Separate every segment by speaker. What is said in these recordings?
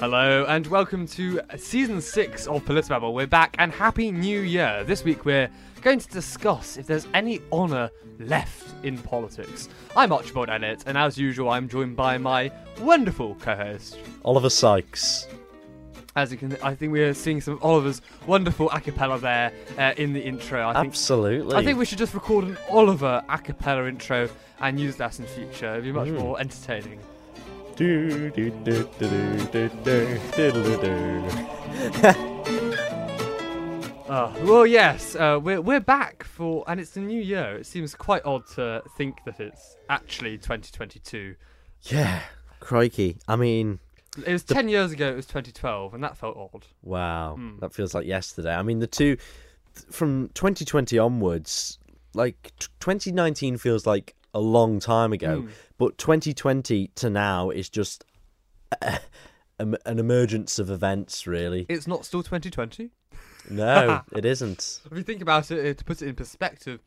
Speaker 1: Hello and welcome to season six of Politibabble. We're back and happy new year. This week we're going to discuss if there's any honour left in politics. I'm Archibald Ennett, and as usual, I'm joined by my wonderful co-host.
Speaker 2: Oliver Sykes.
Speaker 1: As you can, I think we're seeing some of Oliver's wonderful a cappella there uh, in the intro. I think,
Speaker 2: Absolutely.
Speaker 1: I think we should just record an Oliver a cappella intro and use that in future. It'd be much
Speaker 2: Mm.
Speaker 1: more entertaining.
Speaker 2: Do, do, do, do, do, do, do, do.
Speaker 1: Uh, well, yes, uh, we're we're back for, and it's the new year. It seems quite odd to think that it's actually 2022.
Speaker 2: Yeah, crikey. I mean,
Speaker 1: It was 10 years ago. It was 2012, and that felt odd.
Speaker 2: wow,
Speaker 1: Hmm.
Speaker 2: that feels like yesterday. I mean, the two from 2020 onwards, like t- 2019 feels like a long time ago,
Speaker 1: Hmm.
Speaker 2: but 2020 to now is just a, an emergence of events. Really,
Speaker 1: It's not still 2020.
Speaker 2: no, it isn't.
Speaker 1: If you think about it, to put it in perspective,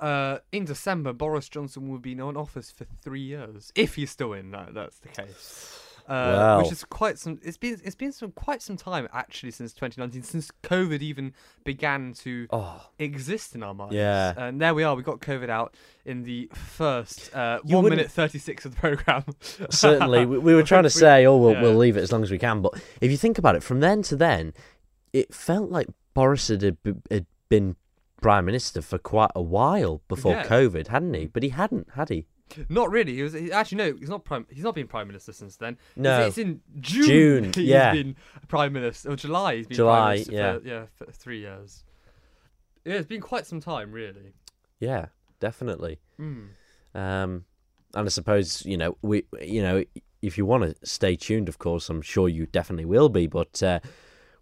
Speaker 1: uh, in December, Boris Johnson will be in office for three years, if he's still in. That that's the case. Uh,
Speaker 2: Wow.
Speaker 1: Which is quite some. It's been it's been some quite some time actually since 2019, since COVID even began to
Speaker 2: Oh,
Speaker 1: exist in our minds.
Speaker 2: Yeah.
Speaker 1: And there we are. We got COVID out in the first uh, one
Speaker 2: wouldn't-
Speaker 1: minute thirty six of the program.
Speaker 2: certainly we, we were trying to say oh we'll,
Speaker 1: yeah.
Speaker 2: we'll leave it as long as we can but if you think about it from then to then it felt like boris had, had been prime minister for quite a while before
Speaker 1: Yeah.
Speaker 2: covid hadn't he but he hadn't had he
Speaker 1: not really. He was he, actually no. He's not prime. He's not been prime minister since then.
Speaker 2: No.
Speaker 1: It's, it's in June.
Speaker 2: June,
Speaker 1: he's
Speaker 2: yeah.
Speaker 1: been prime minister or July. He's been
Speaker 2: July,
Speaker 1: prime minister
Speaker 2: yeah.
Speaker 1: For, yeah, for three years. Yeah, it's been quite some time, really.
Speaker 2: yeah definitely
Speaker 1: Mm.
Speaker 2: um and i suppose you know we you know if you want to stay tuned of course i'm sure you definitely will be but uh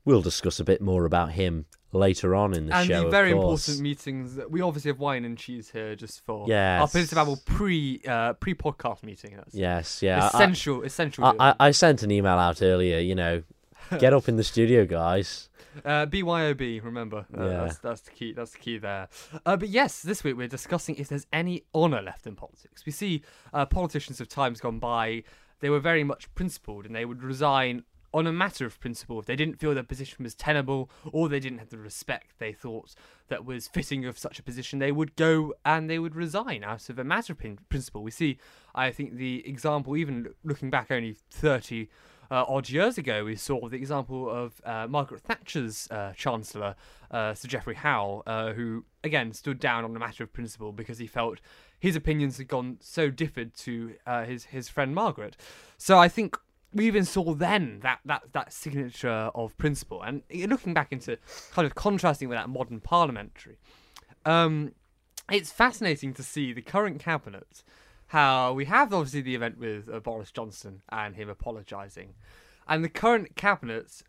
Speaker 2: we'll discuss a bit more about him later on in the
Speaker 1: And
Speaker 2: show
Speaker 1: the very important meetings. We obviously have wine and cheese here, just for our
Speaker 2: Yes.
Speaker 1: Political pre uh, pre podcast meeting. That's
Speaker 2: yes yeah I-
Speaker 1: essential. essential.
Speaker 2: I, I, I sent an email out earlier, you know, get up in the studio, guys.
Speaker 1: Uh, BYOB, remember? Uh,
Speaker 2: Yeah.
Speaker 1: that's, that's the key. That's the key there. Uh, but yes, this week we're discussing if there's any honour left in politics. We see uh, politicians of times gone by. They were very much principled, and they would resign on a matter of principle if they didn't feel their position was tenable or they didn't have the respect they thought that was fitting of such a position. They would go and they would resign out of a matter of principle. We see, I think, the example even looking back only thirty uh, odd years ago, we saw the example of uh, Margaret Thatcher's uh, Chancellor, uh, Sir Geoffrey Howe, uh, who again stood down on a matter of principle because he felt his opinions had gone so differed to uh, his his friend Margaret. So I think we even saw then that that that signature of principle, and looking back into kind of contrasting with that modern parliamentary. Um, it's fascinating to see the current cabinet how we have obviously the event with uh, Boris Johnson and him apologising, and the current cabinet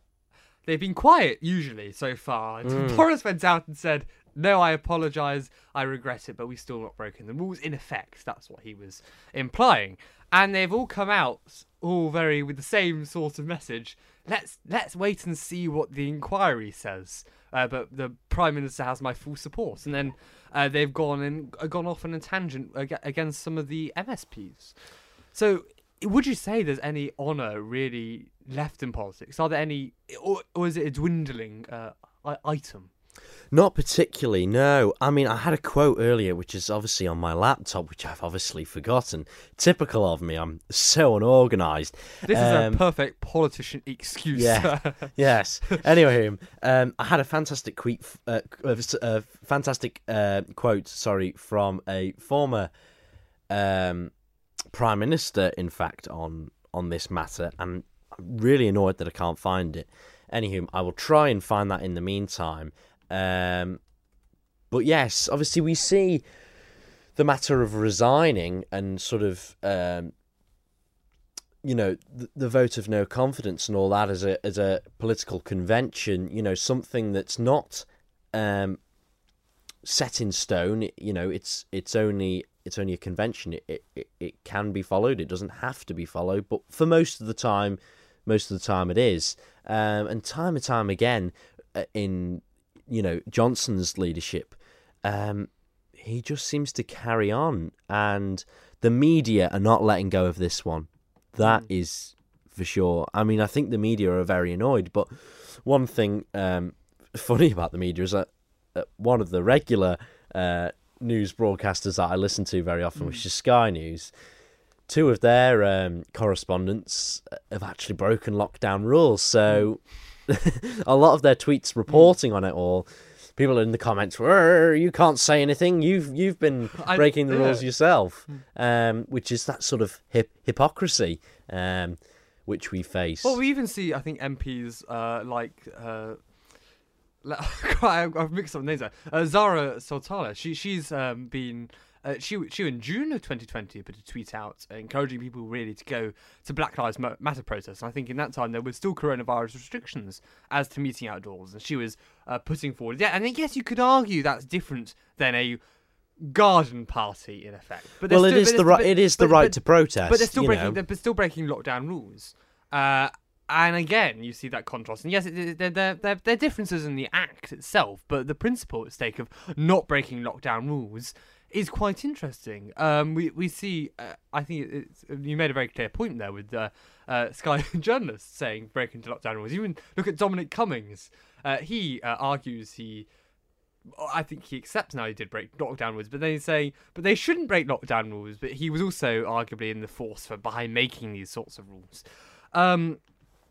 Speaker 1: they've been quiet usually so far. until Boris went out and said, "No, I apologise, I regret it, but we've still not broken the rules." In effect, that's what he was implying, and they've all come out all very with the same sort of message. Let's let's wait and see what the inquiry says. Uh, but the prime minister has my full support, and then uh, they've gone and uh, gone off on a tangent against some of the MSPs. So, would you say there's any honour really left in politics? Are there any, or, or is it a dwindling uh, item?
Speaker 2: Not particularly, no. I mean, I had a quote earlier, which is obviously on my laptop, which I've obviously forgotten. Typical of me, I'm so unorganised.
Speaker 1: This
Speaker 2: Um,
Speaker 1: is a perfect politician excuse.
Speaker 2: yeah. yes. Anyway, um, I had a fantastic tweet, uh, uh, uh, fantastic uh, quote, sorry, from a former um, prime minister, in fact, on on this matter, and I'm really annoyed that I can't find it. Anywho, I will try and find that in the meantime. Um, but yes, obviously we see the matter of resigning and sort of um, you know the, the vote of no confidence and all that as a as a political convention you know something that's not um set in stone you know it's it's only it's only a convention. It, it it- can be followed. It doesn't have to be followed but for most of the time most of the time it is. Um and time and time again uh, in you know Johnson's leadership um he just seems to carry on and the media are not letting go of this one that is for sure. I mean, I think the media are very annoyed, but one thing um, funny about the media is that uh, one of the regular uh, news broadcasters that I listen to very often, which is Sky News, two of their um, correspondents have actually broken lockdown rules. So a lot of their tweets reporting on it all. People in the comments, "Were you can't say anything. You've you've been
Speaker 1: I-
Speaker 2: breaking the
Speaker 1: yeah.
Speaker 2: rules yourself," um, which is that sort of hip- hypocrisy um, which we face.
Speaker 1: Well, we even see, I think, MPs uh, like. Uh, I've mixed up names. there. Uh, Zarah Sultana. She she's um, been. Uh, she she in June of 2020 put a tweet out encouraging people really to go to Black Lives Matter protests. And I think in that time there were still coronavirus restrictions as to meeting outdoors, and she was uh, putting forward. Yeah, and I guess you could argue that's different than a garden party in effect. But
Speaker 2: well,
Speaker 1: still-
Speaker 2: is
Speaker 1: but
Speaker 2: the right.
Speaker 1: but-
Speaker 2: It is the right
Speaker 1: but-
Speaker 2: to protest.
Speaker 1: but they're still breaking
Speaker 2: know.
Speaker 1: they're still breaking lockdown rules. Uh, and again, you see that contrast. And yes, it, it, there, there are differences in the act itself, but the principle at stake of not breaking lockdown rules is quite interesting. Um, we we see. Uh, I think you made a very clear point there with uh, uh, Sky journalists saying break into lockdown rules. Even look at Dominic Cummings. Uh, he uh, argues he I think he accepts now he did break lockdown rules, but then he's saying, but they shouldn't break lockdown rules. But he was also arguably in the force for behind making these sorts of rules. Um,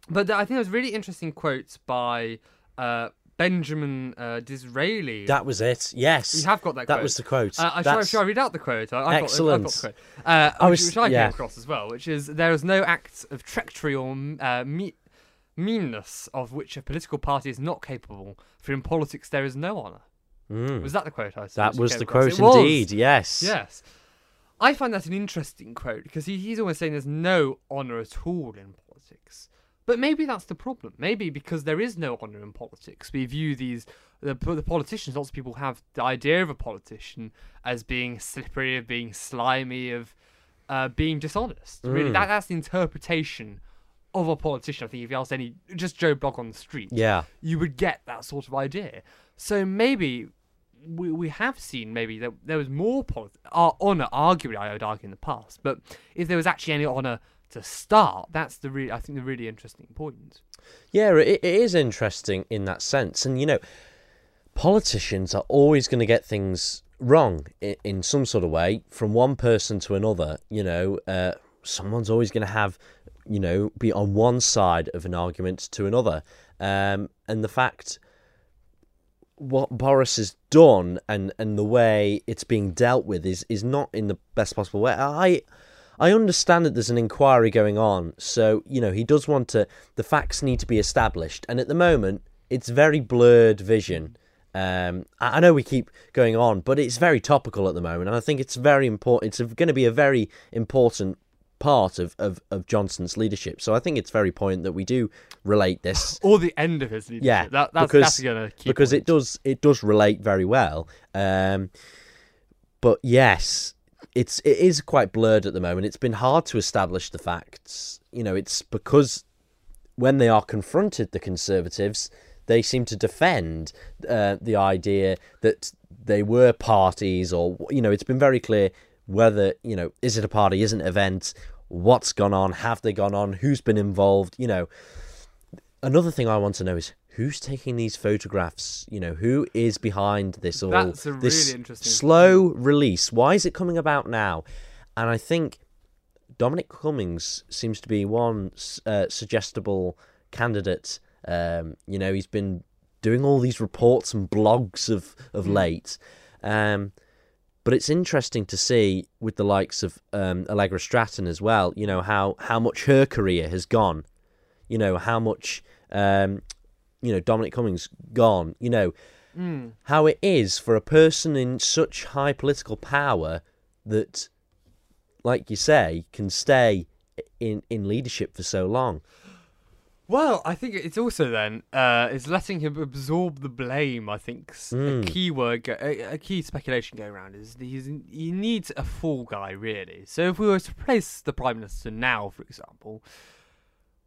Speaker 1: but I think there was really interesting quotes by uh, Benjamin uh, Disraeli.
Speaker 2: That was it. Yes,
Speaker 1: you have got that.
Speaker 2: That
Speaker 1: quote.
Speaker 2: was the quote.
Speaker 1: Uh, I- shall, I- I read out the quote? I, I've Got, I've
Speaker 2: Excellent.
Speaker 1: got the quote, uh,
Speaker 2: I
Speaker 1: which,
Speaker 2: was-
Speaker 1: which I
Speaker 2: yeah.
Speaker 1: came across as well, which is there is no act of treachery or uh, me- meanness of which a political party is not capable. For in politics there is no honour.
Speaker 2: Mm.
Speaker 1: Was that the quote I
Speaker 2: that was the
Speaker 1: across?
Speaker 2: quote
Speaker 1: It was.
Speaker 2: indeed. Yes.
Speaker 1: Yes. I find that an interesting quote because he, he's almost saying there's no honour at all in politics. But maybe that's the problem. Maybe because there is no honour in politics, we view these the, the politicians. Lots of people have the idea of a politician as being slippery, of being slimy, of uh, being dishonest. Really,
Speaker 2: Mm.
Speaker 1: that, that's the interpretation of a politician. I think if you asked any just Joe Blog on the street,
Speaker 2: Yeah.
Speaker 1: you would get that sort of idea. So maybe we, we have seen maybe that there was more polit- uh, honour, arguably, I would argue in the past. But if there was actually any honour to start, that's the really, I think, the really interesting point.
Speaker 2: Yeah, it, it is interesting in that sense. And, you know, politicians are always going to get things wrong in, in some sort of way from one person to another. You know, uh, someone's always going to have, you know, be on one side of an argument to another. Um, and the fact what Boris has done and, and the way it's being dealt with is, is not in the best possible way. I I understand that there's an inquiry going on, so you know he does want to. The facts need to be established, and at the moment, it's very blurred vision. Um, I know we keep going on, but it's very topical at the moment, and I think it's very important. It's going to be a very important part of, of, of Johnson's leadership. So I think it's very important that we do relate this
Speaker 1: Or the end of his leadership.
Speaker 2: yeah,
Speaker 1: that, that's,
Speaker 2: because
Speaker 1: that's gonna keep
Speaker 2: because it does it does relate very well. Um, but yes, it's it is quite blurred at the moment. It's been hard to establish the facts. You know, it's because when they are confronted, the Conservatives they seem to defend uh, the idea that they were parties, or you know, it's been very clear whether you know is it a party, is it event, what's gone on, have they gone on, who's been involved, you know another thing I want to know is who's taking these photographs. You know, who is behind this all?
Speaker 1: That's a
Speaker 2: this
Speaker 1: really interesting
Speaker 2: slow release. Why is it coming about now? And I think Dominic Cummings seems to be one uh, suggestible candidate. Um, you know, he's been doing all these reports and blogs of of late. Um, but it's interesting to see with the likes of um, Allegra Stratton as well. You know how how much her career has gone you know how much um, you know Dominic Cummings gone. You know
Speaker 1: Mm.
Speaker 2: how it is for a person in such high political power that, like you say, can stay in in leadership for so long.
Speaker 1: Well, I think it's also then uh, it's letting him absorb the blame. I think s- a
Speaker 2: Mm.
Speaker 1: key word, go- a, a key speculation going around is he's he needs a fall guy really. So if we were to replace the prime minister now, for example,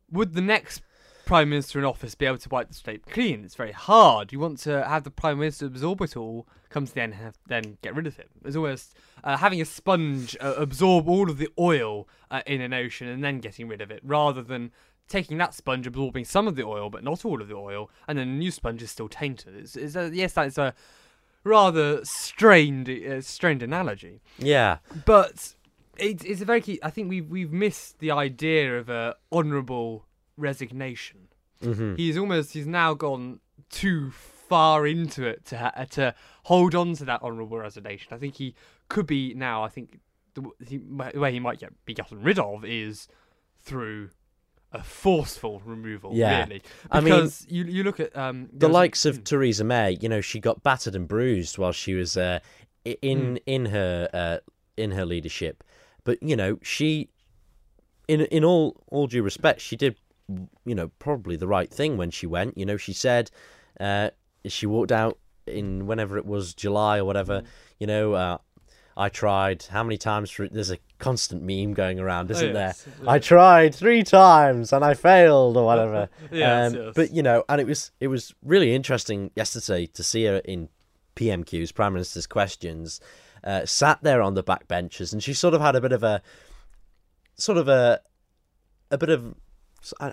Speaker 1: would the next prime minister in office be able to wipe the slate clean? It's very hard. You want to have the prime minister absorb it all, come to the end, and have, then get rid of him. It's almost uh, having a sponge uh, absorb all of the oil uh, in an ocean and then getting rid of it, rather than taking that sponge, absorbing some of the oil, but not all of the oil, and then a new sponge is still tainted. It's, it's a, yes, that's a rather strained, uh, strained analogy,
Speaker 2: Yeah.
Speaker 1: but it, it's a very key. I think we've we've missed the idea of a honourable resignation.
Speaker 2: hmm
Speaker 1: He's almost he's now gone too far into it to ha- to hold on to that honourable resignation. I think he could be now. I think the, he, the way he might get be gotten rid of is through a forceful removal.
Speaker 2: Yeah.
Speaker 1: really,
Speaker 2: I mean,
Speaker 1: you you look at um
Speaker 2: the
Speaker 1: a-
Speaker 2: likes of Theresa May, you know, she got battered and bruised while she was uh, in in her uh, in her leadership. But you know, she, in in all all due respect, she did, you know, probably the right thing when she went. You know, she said, uh, she walked out in whenever it was July or whatever. You know, uh, I tried how many times? For, there's a constant meme going around, isn't
Speaker 1: Oh, yes,
Speaker 2: there? I tried three times and I failed or whatever.
Speaker 1: Yes,
Speaker 2: um,
Speaker 1: yes.
Speaker 2: But you know, and it was it was really interesting yesterday to see her in PMQs, Prime Minister's questions, uh, sat there on the back benches, and she sort of had a bit of a sort of a a bit of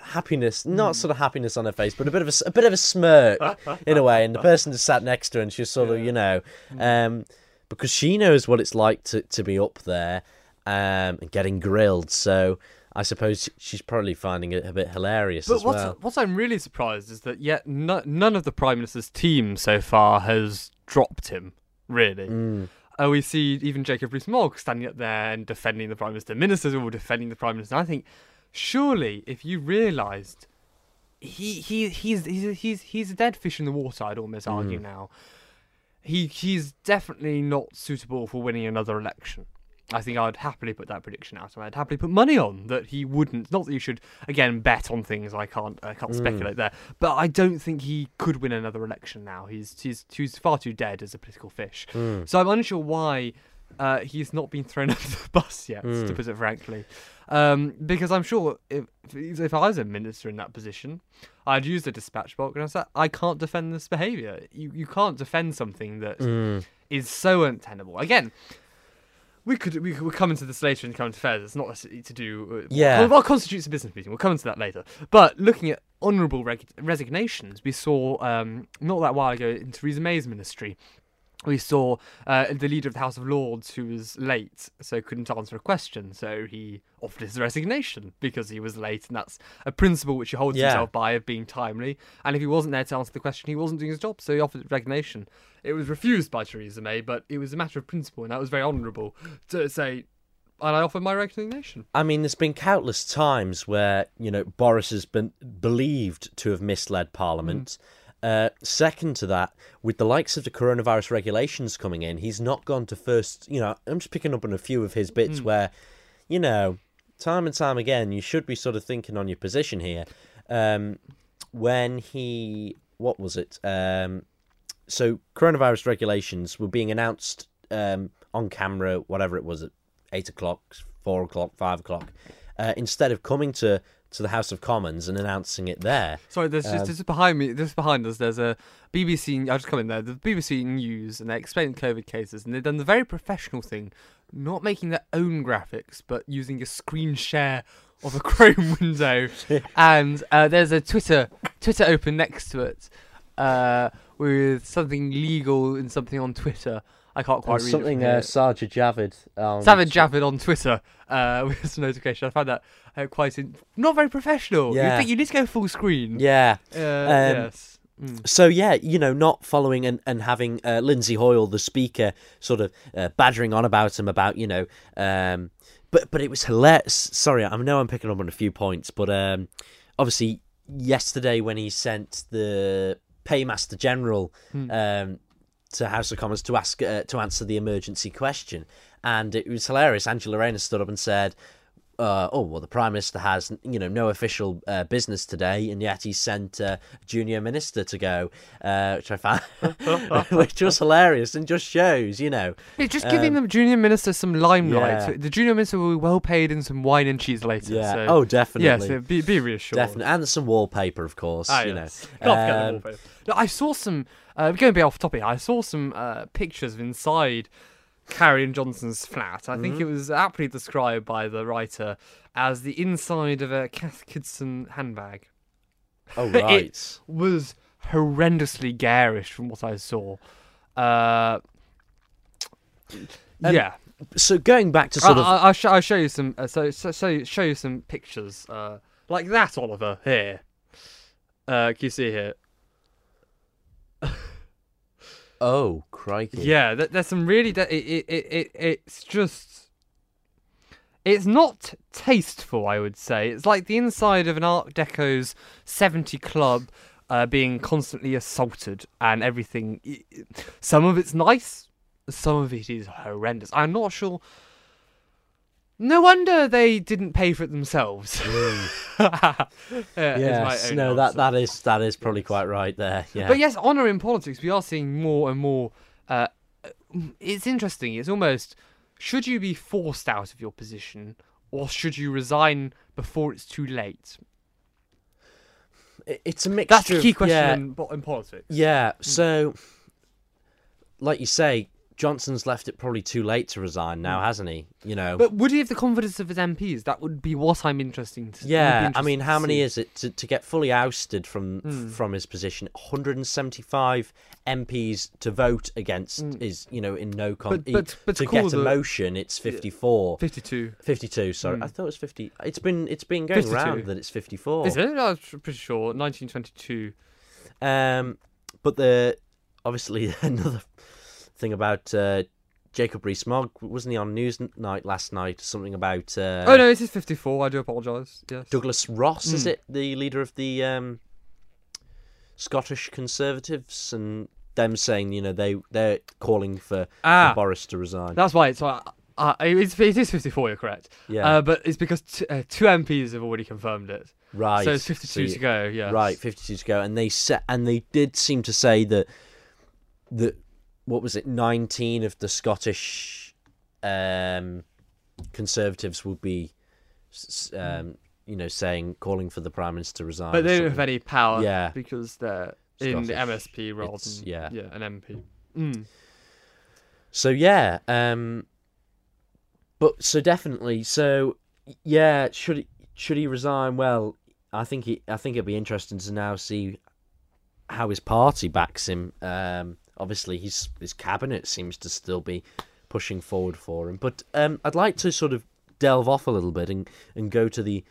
Speaker 2: happiness, not sort of happiness on her face, but a bit of a, a bit of a smirk in a way. And the person that sat next to her, and she's sort of, you know, um, because she knows what it's like to, to be up there um, and getting grilled. So I suppose she's probably finding it a bit hilarious
Speaker 1: But
Speaker 2: as
Speaker 1: what's
Speaker 2: well.
Speaker 1: what I'm really surprised is that yet no, none of the prime minister's team so far has dropped him. Really,
Speaker 2: Mm.
Speaker 1: uh, we see even Jacob Rees-Mogg standing up there and defending the prime minister. Ministers are all defending the prime minister. I think surely if you realised he he he's he's he's he's a dead fish in the water. I'd almost argue mm. now. He he's definitely not suitable for winning another election. I think I'd happily put that prediction out, and I'd happily put money on that he wouldn't. Not that you should again bet on things. I can't I can't mm. speculate there, but I don't think he could win another election now. He's he's he's far too dead as a political fish. Mm. So I'm unsure why uh, he's not been thrown under the bus yet, to put it frankly. Um, because I'm sure if if I was a minister in that position, I'd use the dispatch box and I said, I can't defend this behaviour. You you can't defend something that is
Speaker 2: Mm.
Speaker 1: so untenable. Again, we could we could come into this later in current affairs. It's not necessarily to do with
Speaker 2: Yeah.
Speaker 1: well, what constitutes a business meeting. We'll come into that later. But looking at honourable reg- resignations, we saw um, not that while ago in Theresa May's ministry. We saw uh, the leader of the House of Lords who was late, so couldn't answer a question. So he offered his resignation because he was late, and that's a principle which he holds
Speaker 2: Yeah.
Speaker 1: himself by of being timely. And if he wasn't there to answer the question, he wasn't doing his job, so he offered resignation. It was refused by Theresa May, but it was a matter of principle, and that was very honourable to say, and I offer my resignation.
Speaker 2: I mean, there's been countless times where you know Boris has been believed to have misled Parliament. Uh, second to that, with the likes of the coronavirus regulations coming in, he's not gone to first. You know, I'm just picking up on a few of his bits where, you know, time and time again, you should be sort of thinking on your position here. Um, when he, what was it? Um, so coronavirus regulations were being announced um, on camera, whatever it was at eight o'clock, four o'clock, five o'clock, uh, instead of coming to to the House of Commons and announcing it there.
Speaker 1: Sorry, there's just, just behind me, just behind us, there's a BBC. I'll just come in there. The BBC News, and they explain COVID cases, and they've done the very professional thing, not making their own graphics, but using a screen share of a Chrome window, and uh, there's a Twitter Twitter open next to it, uh, with something legal and something on Twitter. I can't quite read
Speaker 2: something
Speaker 1: it
Speaker 2: uh, Sajid Javid. Um,
Speaker 1: Savage Javid on Twitter uh, with some notification. I found that uh, quite in- not very professional. You
Speaker 2: Yeah.
Speaker 1: think you need to go full screen.
Speaker 2: Yeah.
Speaker 1: Uh,
Speaker 2: Um,
Speaker 1: yes. Mm.
Speaker 2: So yeah, you know, not following and, and having uh, Lindsay Hoyle, the speaker, sort of uh, badgering on about him about you know, um, but but it was hilarious. Sorry, I know I'm picking up on a few points, but um, obviously yesterday when he sent the paymaster general um, to House of Commons to ask uh, to answer the emergency question, and it was hilarious. Angela Rayner stood up and said. Uh, oh well, the prime minister has you know no official uh, business today, and yet he sent uh, a junior minister to go, uh, which I found, which was hilarious and just shows you know
Speaker 1: It's just giving the junior minister some limelight.
Speaker 2: Um, yeah.
Speaker 1: The junior minister will be well paid in some wine and cheese later.
Speaker 2: yeah
Speaker 1: So,
Speaker 2: oh definitely
Speaker 1: yes, uh, be, be reassured.
Speaker 2: definitely and some wallpaper of course
Speaker 1: Ah,
Speaker 2: you
Speaker 1: yes.
Speaker 2: know
Speaker 1: Can't forget the
Speaker 2: Um,
Speaker 1: wallpaper. No, I saw some. Uh, going a bit off topic. I saw some uh, pictures of inside Carrie and Johnson's flat. I think
Speaker 2: Mhm.
Speaker 1: it was aptly described by the writer as the inside of a Cath Kidston handbag.
Speaker 2: Oh
Speaker 1: It-
Speaker 2: right.
Speaker 1: Was horrendously garish from what I saw. Uh,
Speaker 2: Um,
Speaker 1: yeah,
Speaker 2: so going back to sort
Speaker 1: I,
Speaker 2: of
Speaker 1: I, I'll, show, I'll show you some. Uh, so, so, so show you some pictures, uh, like that, Oliver. Here, uh, can you see here?
Speaker 2: Oh crikey.
Speaker 1: Yeah, th- there's some really. It, it, it, it, it's just. It's not tasteful, I would say. It's like the inside of an Art Deco's 70 club uh, being constantly assaulted and everything. Some of it's nice, some of it is horrendous. I'm not sure. No wonder they didn't pay for it themselves. Uh, is
Speaker 2: Yes, no, that
Speaker 1: answer.
Speaker 2: that is that is probably quite right there. Yeah.
Speaker 1: But yes, honour in politics, we are seeing more and more. Uh, it's interesting. It's almost should you be forced out of your position or should you resign before it's too late?
Speaker 2: It- it's a mixture.
Speaker 1: That's the key question
Speaker 2: Yeah,
Speaker 1: in, in politics.
Speaker 2: yeah. So, like you say, Johnson's left it probably too late to resign now, hasn't he? You know.
Speaker 1: But would he have the confidence of his MPs? That would be what I'm interesting to.
Speaker 2: yeah, I mean, how many
Speaker 1: see.
Speaker 2: is it to, to get fully ousted from
Speaker 1: Hmm.
Speaker 2: from his position? 175 MPs to vote against
Speaker 1: Hmm.
Speaker 2: is you know in no con.
Speaker 1: But- but- but
Speaker 2: to get a motion, it's 54.
Speaker 1: 52.
Speaker 2: 52 sorry
Speaker 1: Hmm.
Speaker 2: i thought it was 50 it's been it's been going
Speaker 1: 52.
Speaker 2: around that it's 54
Speaker 1: Is it? I'm pretty sure. 1922.
Speaker 2: um but the obviously another thing about uh jacob rees-mogg wasn't he on newsnight last night something about uh
Speaker 1: oh no, this is 54. I do apologise. Yes.
Speaker 2: douglas ross is
Speaker 1: Hmm.
Speaker 2: it the leader of the um scottish conservatives and them saying you know they they're calling for, for
Speaker 1: Ah,
Speaker 2: boris to resign
Speaker 1: that's why it's. Uh, uh, it's, it is 54. You're correct.
Speaker 2: yeah
Speaker 1: Uh, but it's because t- uh, two MPs have already confirmed it.
Speaker 2: right
Speaker 1: So it's 52
Speaker 2: you-
Speaker 1: to go, yeah.
Speaker 2: Right, 52 to go, and they set and they did seem to say that that what was it, 19 of the Scottish um, conservatives would be, um, you know, saying calling for the prime minister to resign.
Speaker 1: But they don't have any power
Speaker 2: Yeah.
Speaker 1: because they're in the MSP rather than
Speaker 2: yeah.
Speaker 1: yeah, an MP. Mm.
Speaker 2: So yeah, um, but so definitely, so yeah, should he, should he resign? Well, I think he, I think it'd be interesting to now see how his party backs him. Um, obviously, his his cabinet seems to still be pushing forward for him. But um, I'd like to sort of delve off a little bit and, and go to the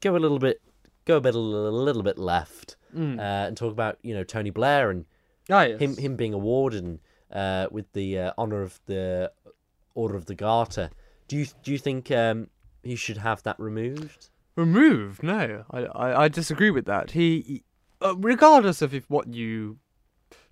Speaker 2: go a little bit go a bit a little bit left
Speaker 1: Mm.
Speaker 2: uh, and talk about you know Tony Blair and
Speaker 1: Ah, yes.
Speaker 2: him him being awarded uh, with the uh, honor of the Order of the Garter. Do you do you think um, he should have that removed?
Speaker 1: removed. No, I, I, I disagree with that. He, he- uh, regardless of if what you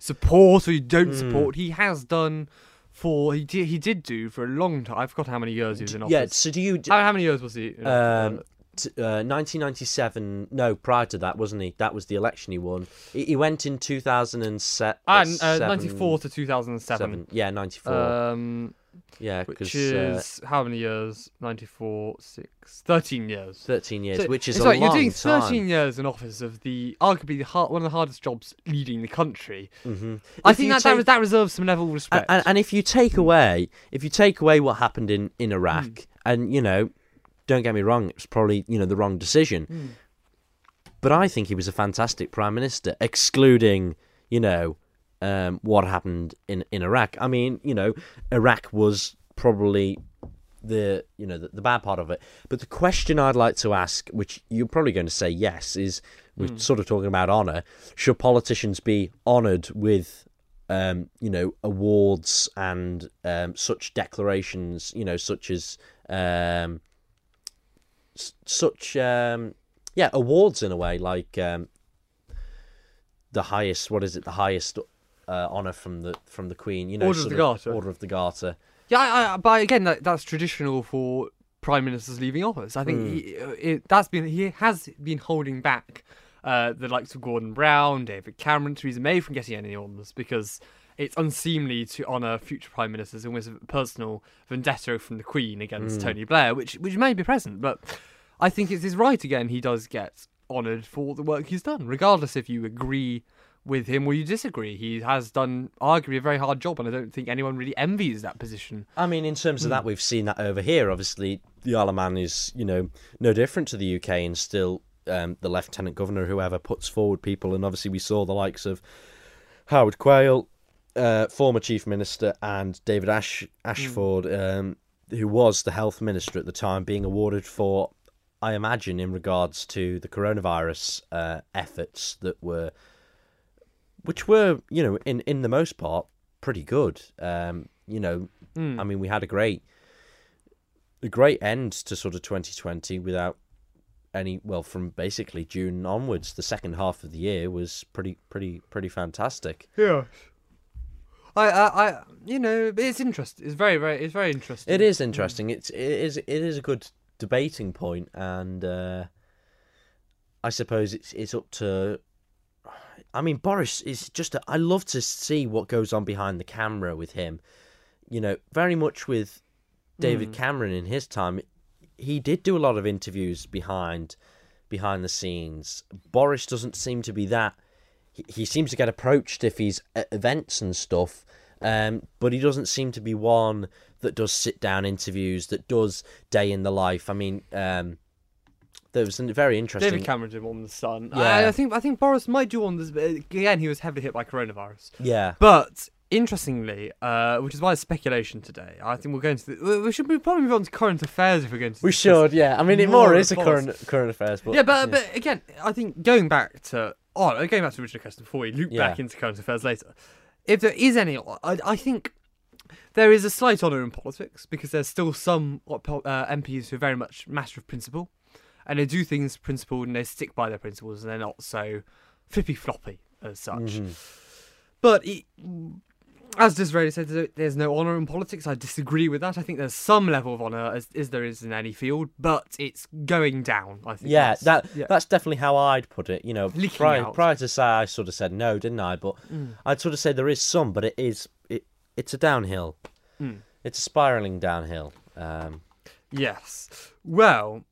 Speaker 1: support or you don't
Speaker 2: Mm.
Speaker 1: support, he has done for he did he did do for a long time. I forgot how many years he was in office.
Speaker 2: Yeah. So do you?
Speaker 1: How, how many years was he?
Speaker 2: Um, t- uh, 1997. No, prior to that, wasn't he? That was the election he won. He, he went in 2007.
Speaker 1: Ah, uh, 94 to 2007.
Speaker 2: Seven. Yeah, 94.
Speaker 1: Um,
Speaker 2: yeah,
Speaker 1: which is how many years? 94, 6, 13 years.
Speaker 2: 13 years,
Speaker 1: So
Speaker 2: which is a
Speaker 1: like
Speaker 2: long
Speaker 1: you're doing
Speaker 2: time.
Speaker 1: 13 years in office of the arguably the hard, one of the hardest jobs leading the country.
Speaker 2: hmm
Speaker 1: I think that, that that reserves some level of respect.
Speaker 2: and, and if you take away if you take away what happened in in Iraq
Speaker 1: Mm.
Speaker 2: and you know don't get me wrong it was probably you know the wrong decision
Speaker 1: Mm.
Speaker 2: but I think he was a fantastic prime minister excluding you know um, what happened in in Iraq I mean you know Iraq was probably the you know the, the bad part of it but the question I'd like to ask which you're probably going to say yes is we're
Speaker 1: Mm.
Speaker 2: sort of talking about honor should politicians be honored with um, you know, awards and um, such declarations, you know, such as um, s- such um, yeah awards in a way, like um, the highest. What is it? The highest uh, honor from the from the Queen. You know,
Speaker 1: Order of the Garter.
Speaker 2: Order of the Garter.
Speaker 1: yeah, I, I, but again, that, that's traditional for prime ministers leaving office. I think
Speaker 2: Mm.
Speaker 1: he, it, that's been he has been holding back uh, the likes of Gordon Brown, David Cameron, Theresa May from getting any honours because it's unseemly to honour future prime ministers almost a personal vendetta from the Queen against
Speaker 2: Mm.
Speaker 1: Tony Blair, which which may be present, but I think it's his right again. He does get honoured for the work he's done, regardless if you agree with him will you disagree. He has done arguably a very hard job, and I don't think anyone really envies that position.
Speaker 2: I mean, in terms of that, we've seen that over here. Obviously, the Isle of Man is, you know, no different to the UK, and still um, the lieutenant governor, whoever puts forward people, and obviously we saw the likes of Howard Quayle, uh, former chief minister, and David Ash Ashford, um, who was the health minister at the time, being awarded for, I imagine, in regards to the coronavirus uh, efforts that were, which were, you know, in in the most part, pretty good. Um, you know,
Speaker 1: Mm.
Speaker 2: I mean, we had a great, a great end to sort of 2020 without any. Well, from basically June onwards, the second half of the year was pretty, pretty, pretty fantastic.
Speaker 1: Yeah. I, I, I, you know, it's interesting. It's very, very, it's very interesting.
Speaker 2: It is interesting. It's it is it is a good debating point, and uh, I suppose it's it's up to. I mean, Boris is just. A, I love to see what goes on behind the camera with him. You know, very much with David Cameron in his time. He did do a lot of interviews behind behind the scenes. Boris doesn't seem to be that. He, he seems to get approached if he's at events and stuff, um, but he doesn't seem to be one that does sit down interviews, that does day in the life. I mean, um, there was a very interesting.
Speaker 1: David Cameron did one on the Sun.
Speaker 2: Yeah.
Speaker 1: I, I think, I think Boris might do one. This again. He was heavily hit by coronavirus.
Speaker 2: yeah,
Speaker 1: But interestingly, uh, which is why it's speculation today. I think we'll go into. The, we- we should probably move on to current affairs if we're going to.
Speaker 2: we
Speaker 1: discuss-
Speaker 2: should. Yeah, I mean, it
Speaker 1: more
Speaker 2: more is a current current affairs, but
Speaker 1: Yeah, but but again, I think going back to oh, going back to the original question before we loop back into current affairs later. If there is any, I, I think there is a slight honour in politics because there's still some uh, MPs who are very much matter of principle, and they do things principled and they stick by their principles and they're not so flippy floppy as such.
Speaker 2: Mm-hmm.
Speaker 1: But it, as Disraeli said, there's no honour in politics. I disagree with that. I think there's some level of honour as, as there is in any field, but it's going down. I think.
Speaker 2: yeah,
Speaker 1: that's-
Speaker 2: that
Speaker 1: yeah.
Speaker 2: that's definitely how I'd put it. You know,
Speaker 1: Leaking
Speaker 2: prior,
Speaker 1: out.
Speaker 2: prior to say I sort of said no, didn't I? But
Speaker 1: Mm.
Speaker 2: I'd sort of say there is some, but it is it it's a downhill.
Speaker 1: Mm.
Speaker 2: It's a spiraling downhill. Um,
Speaker 1: Yes. Well,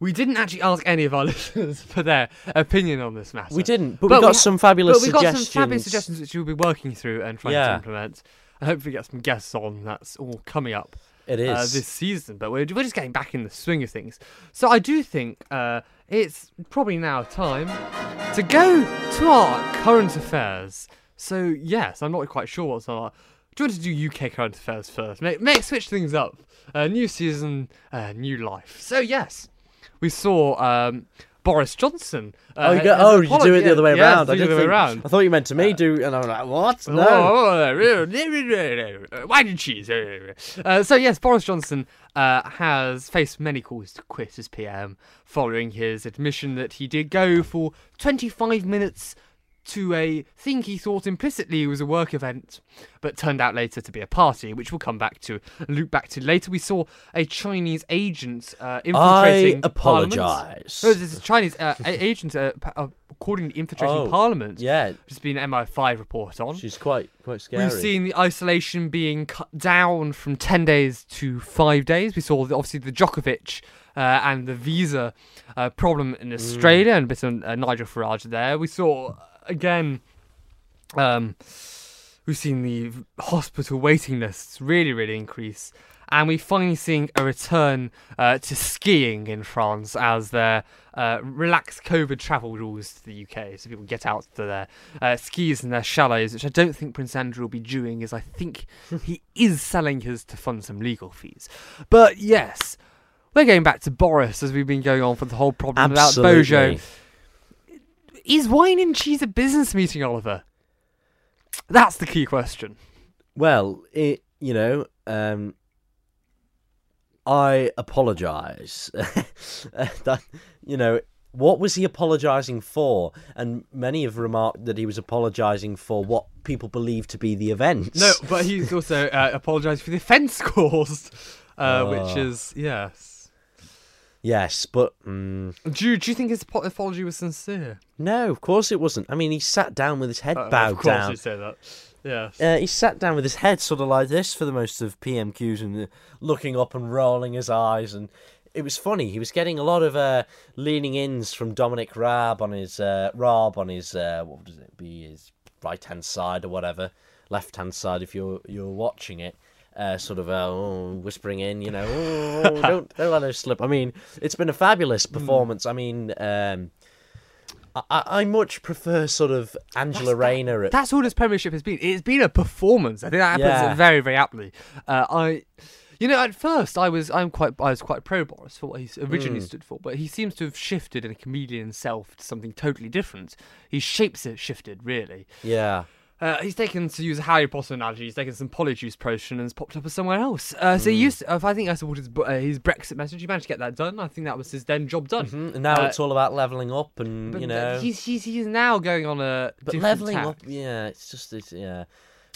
Speaker 1: we didn't actually ask any of our listeners for their opinion on this matter.
Speaker 2: we didn't, but,
Speaker 1: But
Speaker 2: we got
Speaker 1: we
Speaker 2: some fabulous suggestions.
Speaker 1: but we got some fabulous suggestions which we'll be working through and trying to
Speaker 2: Yeah.
Speaker 1: implement. And hopefully get some guests on. That's all coming up
Speaker 2: It is.
Speaker 1: uh, this season. But we're, we're just getting back in the swing of things. So I do think uh, it's probably now time to go to our current affairs. So yes, I'm not quite sure what's our. Do you want to do UK current affairs first? Make, make switch things up. Uh, new season, uh, new life. So yes, we saw um, Boris Johnson. Uh,
Speaker 2: Oh, you go, oh, you do it the other way
Speaker 1: yeah,
Speaker 2: around.
Speaker 1: do
Speaker 2: I
Speaker 1: it the other way around.
Speaker 2: I thought you meant to me do, and I'm like, what? No.
Speaker 1: Oh, wine and cheese. Uh, so yes, Boris Johnson uh, has faced many calls to quit as PM following his admission that he did go for 25 minutes to a thing he thought implicitly was a work event, but turned out later to be a party, which we'll come back to, loop back to later. We saw a Chinese agent uh,
Speaker 2: I
Speaker 1: infiltrating Parliament.
Speaker 2: apologise.
Speaker 1: No, this is a Chinese uh, agent, uh, uh, according to infiltrating
Speaker 2: Oh,
Speaker 1: Parliament.
Speaker 2: Yeah,
Speaker 1: has been an MI5 report on.
Speaker 2: she's quite quite scary.
Speaker 1: We've seen the isolation being cut down from 10 days to 5 days. We saw the, obviously the Djokovic uh, and the visa uh, problem in Australia and a bit of uh, Nigel Farage there. We saw, again, um, we've seen the hospital waiting lists really, really increase. And we're finally seeing a return uh, to skiing in France as their uh, relaxed COVID travel rules to the UK. So people get out to their uh, skis and their chalets, which I don't think Prince Andrew will be doing, as I think he is selling his to fund some legal fees. But yes, we're going back to Boris as we've been going on for the whole problem about Bojo. Is wine and cheese a business meeting, Oliver? That's the key question.
Speaker 2: Well, it you know, um, I apologise. you know, what was he apologising for? And many have remarked that he was apologising for what people believe to be the event.
Speaker 1: No, but he's also uh, apologised for the offence caused, uh, which
Speaker 2: Oh.
Speaker 1: is yes.
Speaker 2: Yes, but mm,
Speaker 1: Do you, do you think his apo- apology was sincere?
Speaker 2: no, of course it wasn't. I mean, he sat down with his head
Speaker 1: Uh,
Speaker 2: bowed
Speaker 1: of course
Speaker 2: down.
Speaker 1: you say that. Yes.
Speaker 2: Uh, he sat down with his head sort of like this for the most of PMQs and uh, looking up and rolling his eyes and it was funny. He was getting a lot of uh, leaning ins from Dominic Raab on his uh, Raab on his uh, what does it be his right hand side or whatever, left hand side if you're you're watching it. Uh, sort of uh, oh, whispering in, you know, oh, don't don't let her slip. I mean, it's been a fabulous performance. I mean, um, I, I much prefer sort of Angela Rayner. At,
Speaker 1: That's all this Premiership has been. It's been a performance. I think that happens
Speaker 2: Yeah.
Speaker 1: very, very aptly. Uh, I, you know, at first I was, I'm quite, I was quite pro Boris for what he originally
Speaker 2: Hmm.
Speaker 1: stood for, but he seems to have shifted in a comedian self to something totally different. His shapes have shifted really.
Speaker 2: yeah,
Speaker 1: Uh, he's taken, to use a Harry Potter analogy, he's taken some polyjuice potion and has popped up as somewhere else. Uh, so he
Speaker 2: Hmm.
Speaker 1: used, to, I think I supported his, uh, his Brexit message. He managed to get that done. I think that was his then job done.
Speaker 2: Mhm, and now
Speaker 1: Uh,
Speaker 2: it's all about leveling up and
Speaker 1: But
Speaker 2: you
Speaker 1: uh,
Speaker 2: know.
Speaker 1: he's, he's he's now going on a
Speaker 2: But
Speaker 1: different
Speaker 2: leveling
Speaker 1: tack.
Speaker 2: up, yeah, it's just it's, yeah.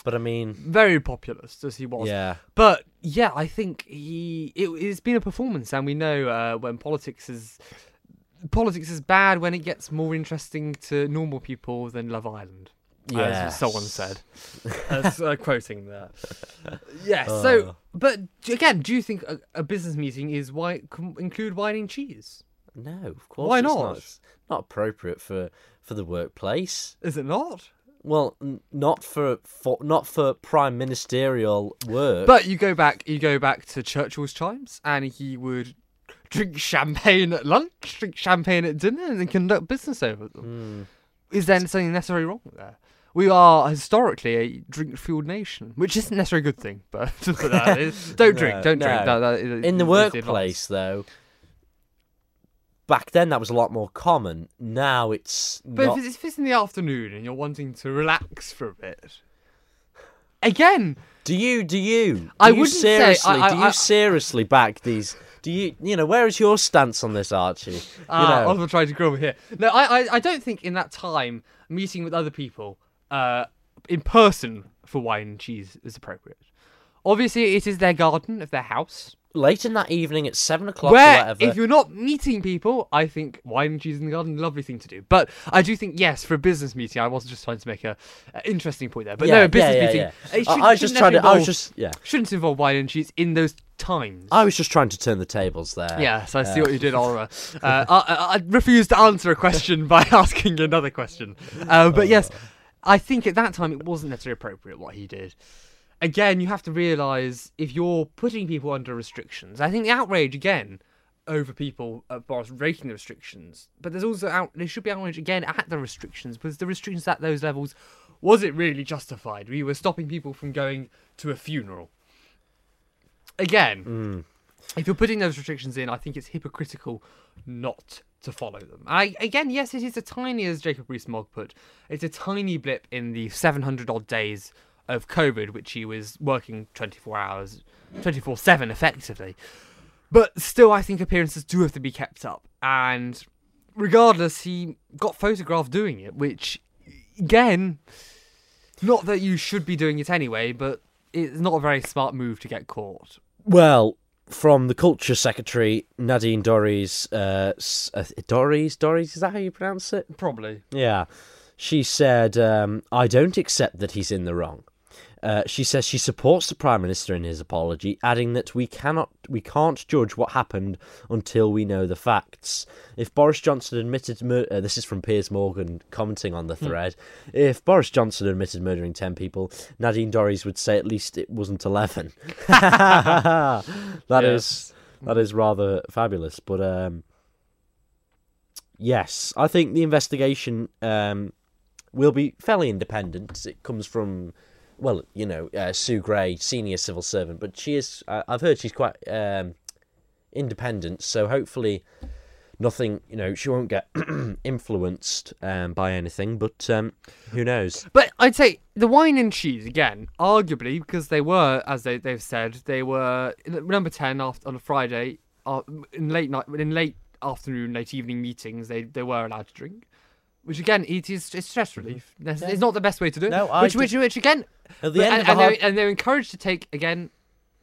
Speaker 2: But I mean,
Speaker 1: very populist as he was.
Speaker 2: yeah,
Speaker 1: But yeah, I think he it, it's been a performance, and we know uh, when politics is politics is bad when it gets more interesting to normal people than Love Island. As someone
Speaker 2: Yes.
Speaker 1: said, as uh, quoting that. Yeah. So,
Speaker 2: Oh.
Speaker 1: but again, do you think a, a business meeting is why can include wine and cheese?
Speaker 2: no, of course.
Speaker 1: Why
Speaker 2: it's
Speaker 1: not?
Speaker 2: It's not appropriate for for the workplace.
Speaker 1: Is it not?
Speaker 2: Well, n- not for, for not for prime ministerial work.
Speaker 1: But you go back, you go back to Churchill's times, and he would drink champagne at lunch, drink champagne at dinner, and then conduct business over them.
Speaker 2: Hmm.
Speaker 1: Is there something necessarily wrong there? We are historically a drink-fueled nation, which isn't necessarily a good thing. But, don't drink,
Speaker 2: No,
Speaker 1: don't
Speaker 2: no.
Speaker 1: drink. That, that is-
Speaker 2: in the workplace, though, back then that was a lot more common. Now it's
Speaker 1: But
Speaker 2: not.
Speaker 1: if it's, if it's in the afternoon and you're wanting to relax for a bit, again,
Speaker 2: Do you? Do you? Do
Speaker 1: I wouldn't say-
Speaker 2: seriously.
Speaker 1: I- I-
Speaker 2: do you
Speaker 1: I-
Speaker 2: seriously back these? Do you? You know, where is your stance on this, Archie? You
Speaker 1: Ah,
Speaker 2: know,
Speaker 1: Oliver tried to grow over here. No, I, I, I don't think in that time meeting with other people, uh, in person for wine and cheese is appropriate. Obviously, it is their garden of their house.
Speaker 2: late in that evening at seven o'clock or
Speaker 1: Where,
Speaker 2: whatever.
Speaker 1: if you're not meeting people, I think wine and cheese in the garden, lovely thing to do. But I do think, yes, for a business meeting, I wasn't just trying to make a, a interesting point there. But
Speaker 2: yeah,
Speaker 1: no, a business
Speaker 2: yeah,
Speaker 1: meeting,
Speaker 2: yeah.
Speaker 1: it
Speaker 2: I,
Speaker 1: shouldn't-
Speaker 2: I was just
Speaker 1: shouldn't
Speaker 2: trying to. I was
Speaker 1: involve-
Speaker 2: just. Yeah.
Speaker 1: shouldn't involve wine and cheese in those times.
Speaker 2: I was just trying to turn the tables there.
Speaker 1: Yes, I see what you did, Oliver. Uh, I, I, I refuse to answer a question by asking another question. Uh, but yes, I think at that time it wasn't necessarily appropriate what he did. Again, you have to realise if you're putting people under restrictions. I think the outrage again over people at Boris breaking the restrictions, but there's also out. There should be outrage again at the restrictions because the restrictions at those levels was it really justified? We were stopping people from going to a funeral. Again, mm. if you're putting those restrictions in, I think it's hypocritical not to follow them. I again, yes, it is a tiny, as Jacob Rees-Mogg put, it's a tiny blip in the 700 odd days of COVID, which he was working 24 hours, 24/7 effectively. But still, I think appearances do have to be kept up, and regardless, he got photographed doing it, which again, not that you should be doing it anyway, but it's not a very smart move to get caught.
Speaker 2: Well, from the culture secretary Nadine Dorries, uh, uh, Dorries, Dorries, is that how you pronounce it?
Speaker 1: Probably.
Speaker 2: Yeah. She said, um, I don't accept that he's in the wrong. Uh, she says she supports the Prime Minister in his apology, adding that we cannot, we can't judge what happened until we know the facts. If Boris Johnson admitted, uh, this is from Piers Morgan commenting on the thread. If Boris Johnson admitted murdering ten people, Nadine Dorries would say at least it wasn't eleven. That is
Speaker 1: Yes.
Speaker 2: that is rather fabulous. But um, yes, I think the investigation um, will be fairly independent. It comes from, well, you know, uh, Sue Gray, senior civil servant, but she is. I've heard she's quite um, independent, so hopefully. Nothing, you know, she won't get influenced um, by anything, but um, who knows?
Speaker 1: But I'd say the wine and cheese again, arguably because they were, as they they've said, they were number ten after on a Friday, uh, in late night, in late afternoon, late evening meetings. They they were allowed to drink, which again, it is it's stress mm-hmm. relief. That's- It's not the best way to do it.
Speaker 2: No, I
Speaker 1: which which which again,
Speaker 2: At the end
Speaker 1: and,
Speaker 2: of a
Speaker 1: and,
Speaker 2: hard-
Speaker 1: they're, and they're encouraged to take again.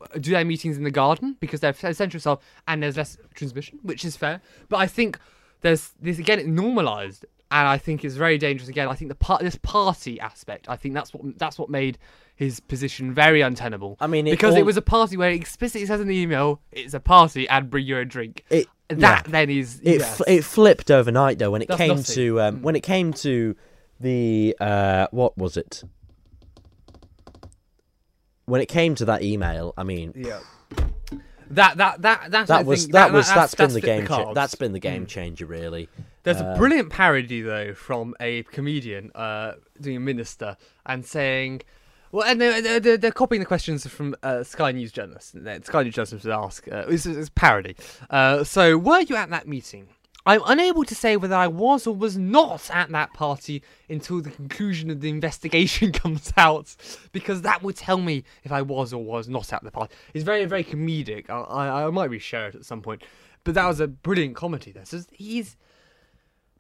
Speaker 1: Uh, do their meetings in the garden because they're essential self and there's less transmission, which is fair. But I think there's this again it normalised and I think it's very dangerous. Again, I think the part this party aspect. I think that's what that's what made his position very untenable.
Speaker 2: I mean, it
Speaker 1: because
Speaker 2: all-
Speaker 1: it was a party where it explicitly says in the email it's a party and bring your own drink.
Speaker 2: It-
Speaker 1: that
Speaker 2: yeah.
Speaker 1: then is
Speaker 2: It
Speaker 1: yes.
Speaker 2: f- it flipped overnight though when it
Speaker 1: That's
Speaker 2: came
Speaker 1: nothing.
Speaker 2: to um, when it came to the uh, what was it? When it came to that email, I mean,
Speaker 1: yeah. That that that I
Speaker 2: that was
Speaker 1: think,
Speaker 2: that was
Speaker 1: that's,
Speaker 2: been the game. cha-
Speaker 1: Mm.
Speaker 2: that's been the game changer, really.
Speaker 1: There's
Speaker 2: Uh,
Speaker 1: a brilliant parody though from a comedian uh, doing a minister and saying, well, and they're, they're- they're, copying the questions from uh, Sky News journalists. Sky News journalists ask, uh, it's, it's parody. Uh, so, were you at that meeting? I'm unable to say whether I was or was not at that party until the conclusion of the investigation comes out, because that would tell me if I was or was not at the party. It's very, very comedic. I, I, I might reshare it at some point, but that was a brilliant comedy there. So he's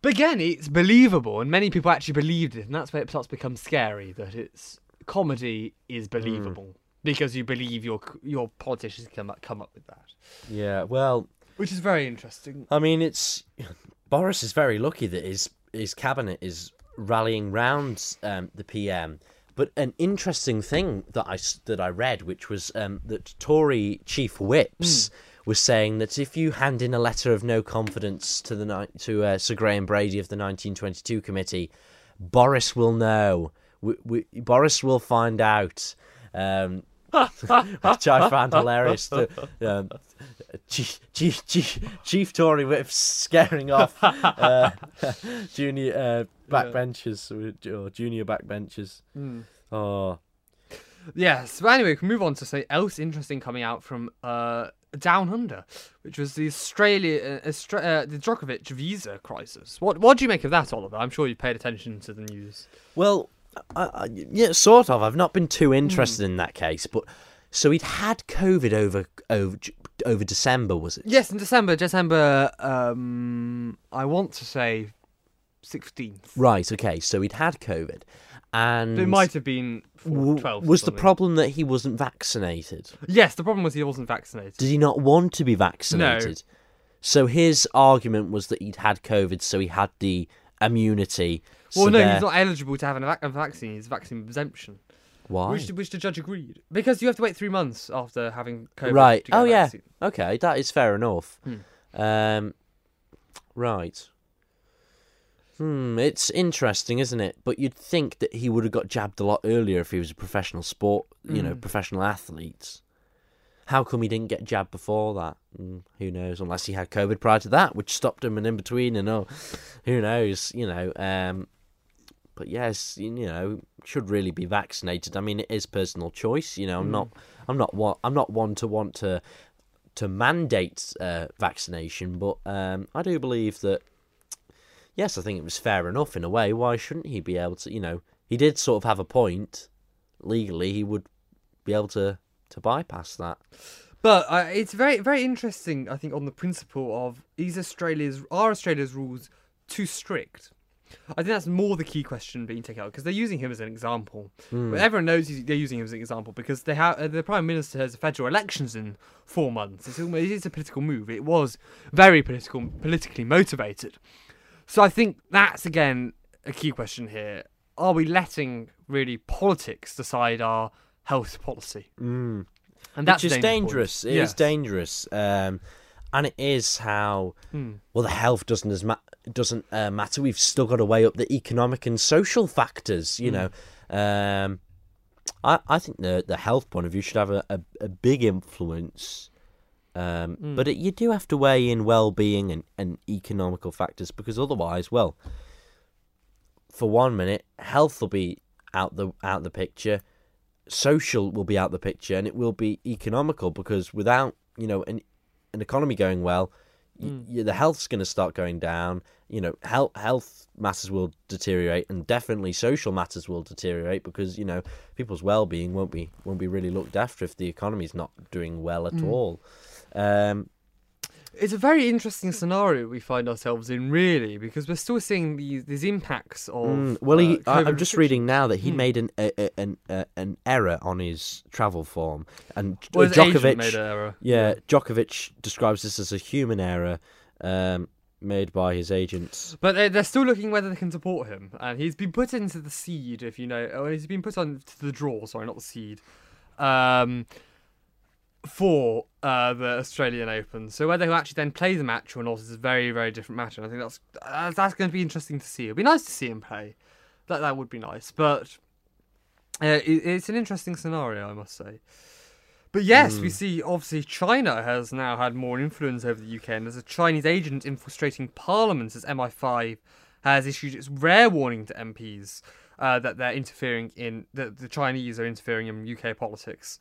Speaker 1: but again, it's believable, and many people actually believed it, and that's where it starts to become scary. That it's comedy is believable because you believe your your politicians come up, come up with that,
Speaker 2: Yeah, well,
Speaker 1: which is very interesting.
Speaker 2: I mean, it's Boris is very lucky that his his cabinet is rallying round um, the PM. But an interesting thing that I that I read, which was um, that Tory chief whips was saying that if you hand in a letter of no confidence to the to uh, Sir Graham Brady of the 1922 committee, Boris will know. We, we, Boris will find out. Um, which I found hilarious. To, um, Chief, Chief, Chief, Chief Tory whips scaring off uh, junior uh, backbenchers or junior backbenchers. Oh,
Speaker 1: Yes, but anyway, we can move on to say else interesting coming out from uh, Down Under, which was the Australia, uh, uh, the Djokovic visa crisis. What what do you make of that, Oliver? I'm sure you paid attention to the news.
Speaker 2: well, I, I, yeah, sort of. I've not been too interested in that case, but so he'd had COVID over over over December, was it?
Speaker 1: Yes, in December, December, um, I want to say 16th.
Speaker 2: Right. Okay. So he'd had COVID, and
Speaker 1: It might have been 12.
Speaker 2: was the problem that he wasn't vaccinated?
Speaker 1: Yes, the problem was he wasn't vaccinated.
Speaker 2: Did he not want to be vaccinated? No. So his argument was that he'd had COVID, so he had the immunity.
Speaker 1: Well,
Speaker 2: so
Speaker 1: no,
Speaker 2: there-
Speaker 1: he's not eligible to have a, a vaccine. He's vaccine exemption,
Speaker 2: Why?
Speaker 1: which, which the judge agreed because you have to wait three months after having COVID.
Speaker 2: right.
Speaker 1: To get
Speaker 2: Oh yeah.
Speaker 1: vaccine.
Speaker 2: Okay, that is fair enough.
Speaker 1: Hmm.
Speaker 2: Um, right. Hmm, it's interesting, isn't it? But you'd think that he would have got jabbed a lot earlier if he was a professional sport, you know,
Speaker 1: Mm.
Speaker 2: professional athlete. How come he didn't get jabbed before that? Mm, who knows? Unless he had COVID prior to that, which stopped him, and in between, and oh, who knows? You know. Um, but yes, you know, should really be vaccinated. I mean, it is personal choice. You know, I'm not, I'm not one, I'm not one to want to, to mandate uh, vaccination, but um, I do believe that. Yes, I think it was fair enough in a way. Why shouldn't he be able to? You know, he did sort of have a point. Legally, he would be able to to bypass that.
Speaker 1: But uh, it's very, very interesting. I think on the principle of is Australia's are Australia's rules too strict? I think that's more the key question being taken out because they're using him as an example. But everyone knows he's- they're using him as an example because they have uh, the prime minister has federal elections in four months. It's, almost, it is a political move. It was very political, politically motivated. So I think that's again a key question here. Are we letting really politics decide our health policy?
Speaker 2: Mm.
Speaker 1: And that's
Speaker 2: Which is
Speaker 1: dangerous.
Speaker 2: It is
Speaker 1: Yes.
Speaker 2: dangerous. Um, and it is how
Speaker 1: Hmm.
Speaker 2: well the health doesn't as ma- doesn't uh, matter. We've still got to weigh up the economic and social factors. You know, um, I I think the the health point of view should have a, a, a big influence. Um, But it, you do have to weigh in well-being and, and economical factors because otherwise, well, for one minute, health will be out the out the picture, social will be out the picture, and it will be economical because without you know an an economy going well, y y the health's going to start going down. You know, health health matters will deteriorate, and definitely social matters will deteriorate because you know people's well being won't be won't be really looked after if the economy's not doing well at all. Um,
Speaker 1: It's a very interesting scenario we find ourselves in, really, because we're still seeing these these impacts of.
Speaker 2: Mm, well, he,
Speaker 1: uh,
Speaker 2: I, I'm just reading now that he
Speaker 1: Hmm.
Speaker 2: made an a, an a, an error on his travel form, and
Speaker 1: Well,
Speaker 2: Djokovic,
Speaker 1: made an error.
Speaker 2: yeah, Djokovic describes this as a human error, um, made by his agents.
Speaker 1: But they- they're still looking whether they can support him, and he's been put into the seed, if you know, or he's been put on to the draw. Sorry, not the seed. Um, for uh, the Australian Open. So whether he'll actually then play the match or not is a very, very different matter. And I think that's uh, that's going to be interesting to see. It'd be nice to see him play. That that would be nice, but uh, it, it's an interesting scenario, I must say. But yes, we see obviously China has now had more influence over the UK, and there's a Chinese agent infiltrating Parliament as MI5 has issued its rare warning to MPs uh, that they're interfering in that the Chinese are interfering in UK politics.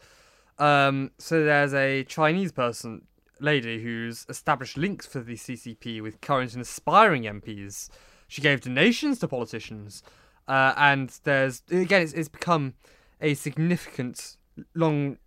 Speaker 1: Um, so there's a Chinese person, lady, who's established links for the CCP with current and aspiring MPs. She gave donations to politicians, uh, and there's again, it's, it's become a significant, long,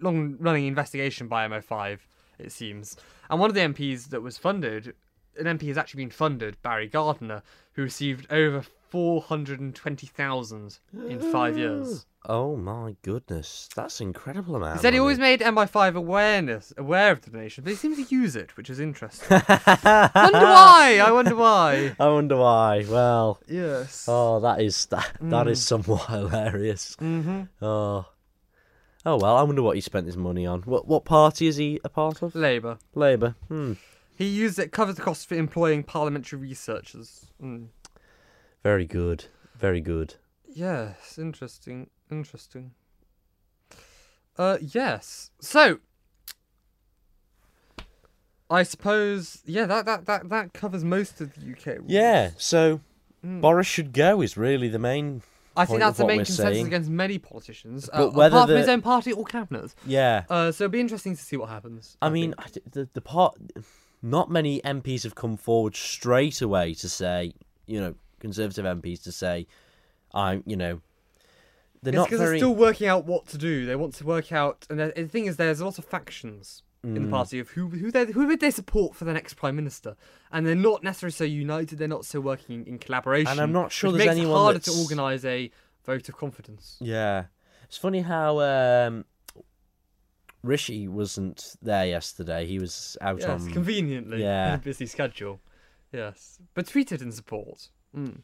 Speaker 1: long-running investigation by MI5. It seems, and one of the MPs that was funded, an MP has actually been funded, Barry Gardiner, who received over four hundred and twenty thousand in five years.
Speaker 2: Oh my goodness, that's an incredible amount.
Speaker 1: He said he always made MI5 awareness aware of the donation, but he seems to use it, which is interesting. wonder why? I wonder why.
Speaker 2: I wonder why. Well,
Speaker 1: Yes.
Speaker 2: oh, that is that. That is somewhat hilarious.
Speaker 1: Mm-hmm.
Speaker 2: Oh, oh well. I wonder what he spent his money on. What what party is he a part of?
Speaker 1: Labour.
Speaker 2: Labour. Hmm.
Speaker 1: He used it covers the cost for employing parliamentary researchers. Mm.
Speaker 2: Very good. Very good.
Speaker 1: Yes, interesting. Interesting. Uh, yes. So, I suppose, yeah, that that that that covers most of the UK. rules.
Speaker 2: Yeah. So
Speaker 1: Mm.
Speaker 2: Boris should go is really the main.
Speaker 1: I think that's the main consensus
Speaker 2: saying.
Speaker 1: against many politicians,
Speaker 2: But
Speaker 1: uh,
Speaker 2: whether
Speaker 1: apart from his own party or cabinet.
Speaker 2: Yeah.
Speaker 1: Uh, so it'll be interesting to see what happens.
Speaker 2: I mean,
Speaker 1: think.
Speaker 2: I the the part. Not many MPs have come forward straight away to say, you know, Conservative MPs to say, I'm, you know, they're
Speaker 1: it's
Speaker 2: not
Speaker 1: because
Speaker 2: very.
Speaker 1: they're still working out what to do. They want to work out, and the thing is, there's a lot of factions in
Speaker 2: Mm.
Speaker 1: the party of who who they who would they support for the next prime minister, and they're not necessarily so united. They're not so working in collaboration.
Speaker 2: And I'm not sure there's
Speaker 1: makes
Speaker 2: anyone
Speaker 1: it harder
Speaker 2: that's-
Speaker 1: to organise a vote of confidence.
Speaker 2: Yeah, it's funny how um, Rishi wasn't there yesterday. He was out
Speaker 1: Yes,
Speaker 2: on.
Speaker 1: conveniently.
Speaker 2: yeah.
Speaker 1: busy schedule. Yes, but tweeted in support. Mm.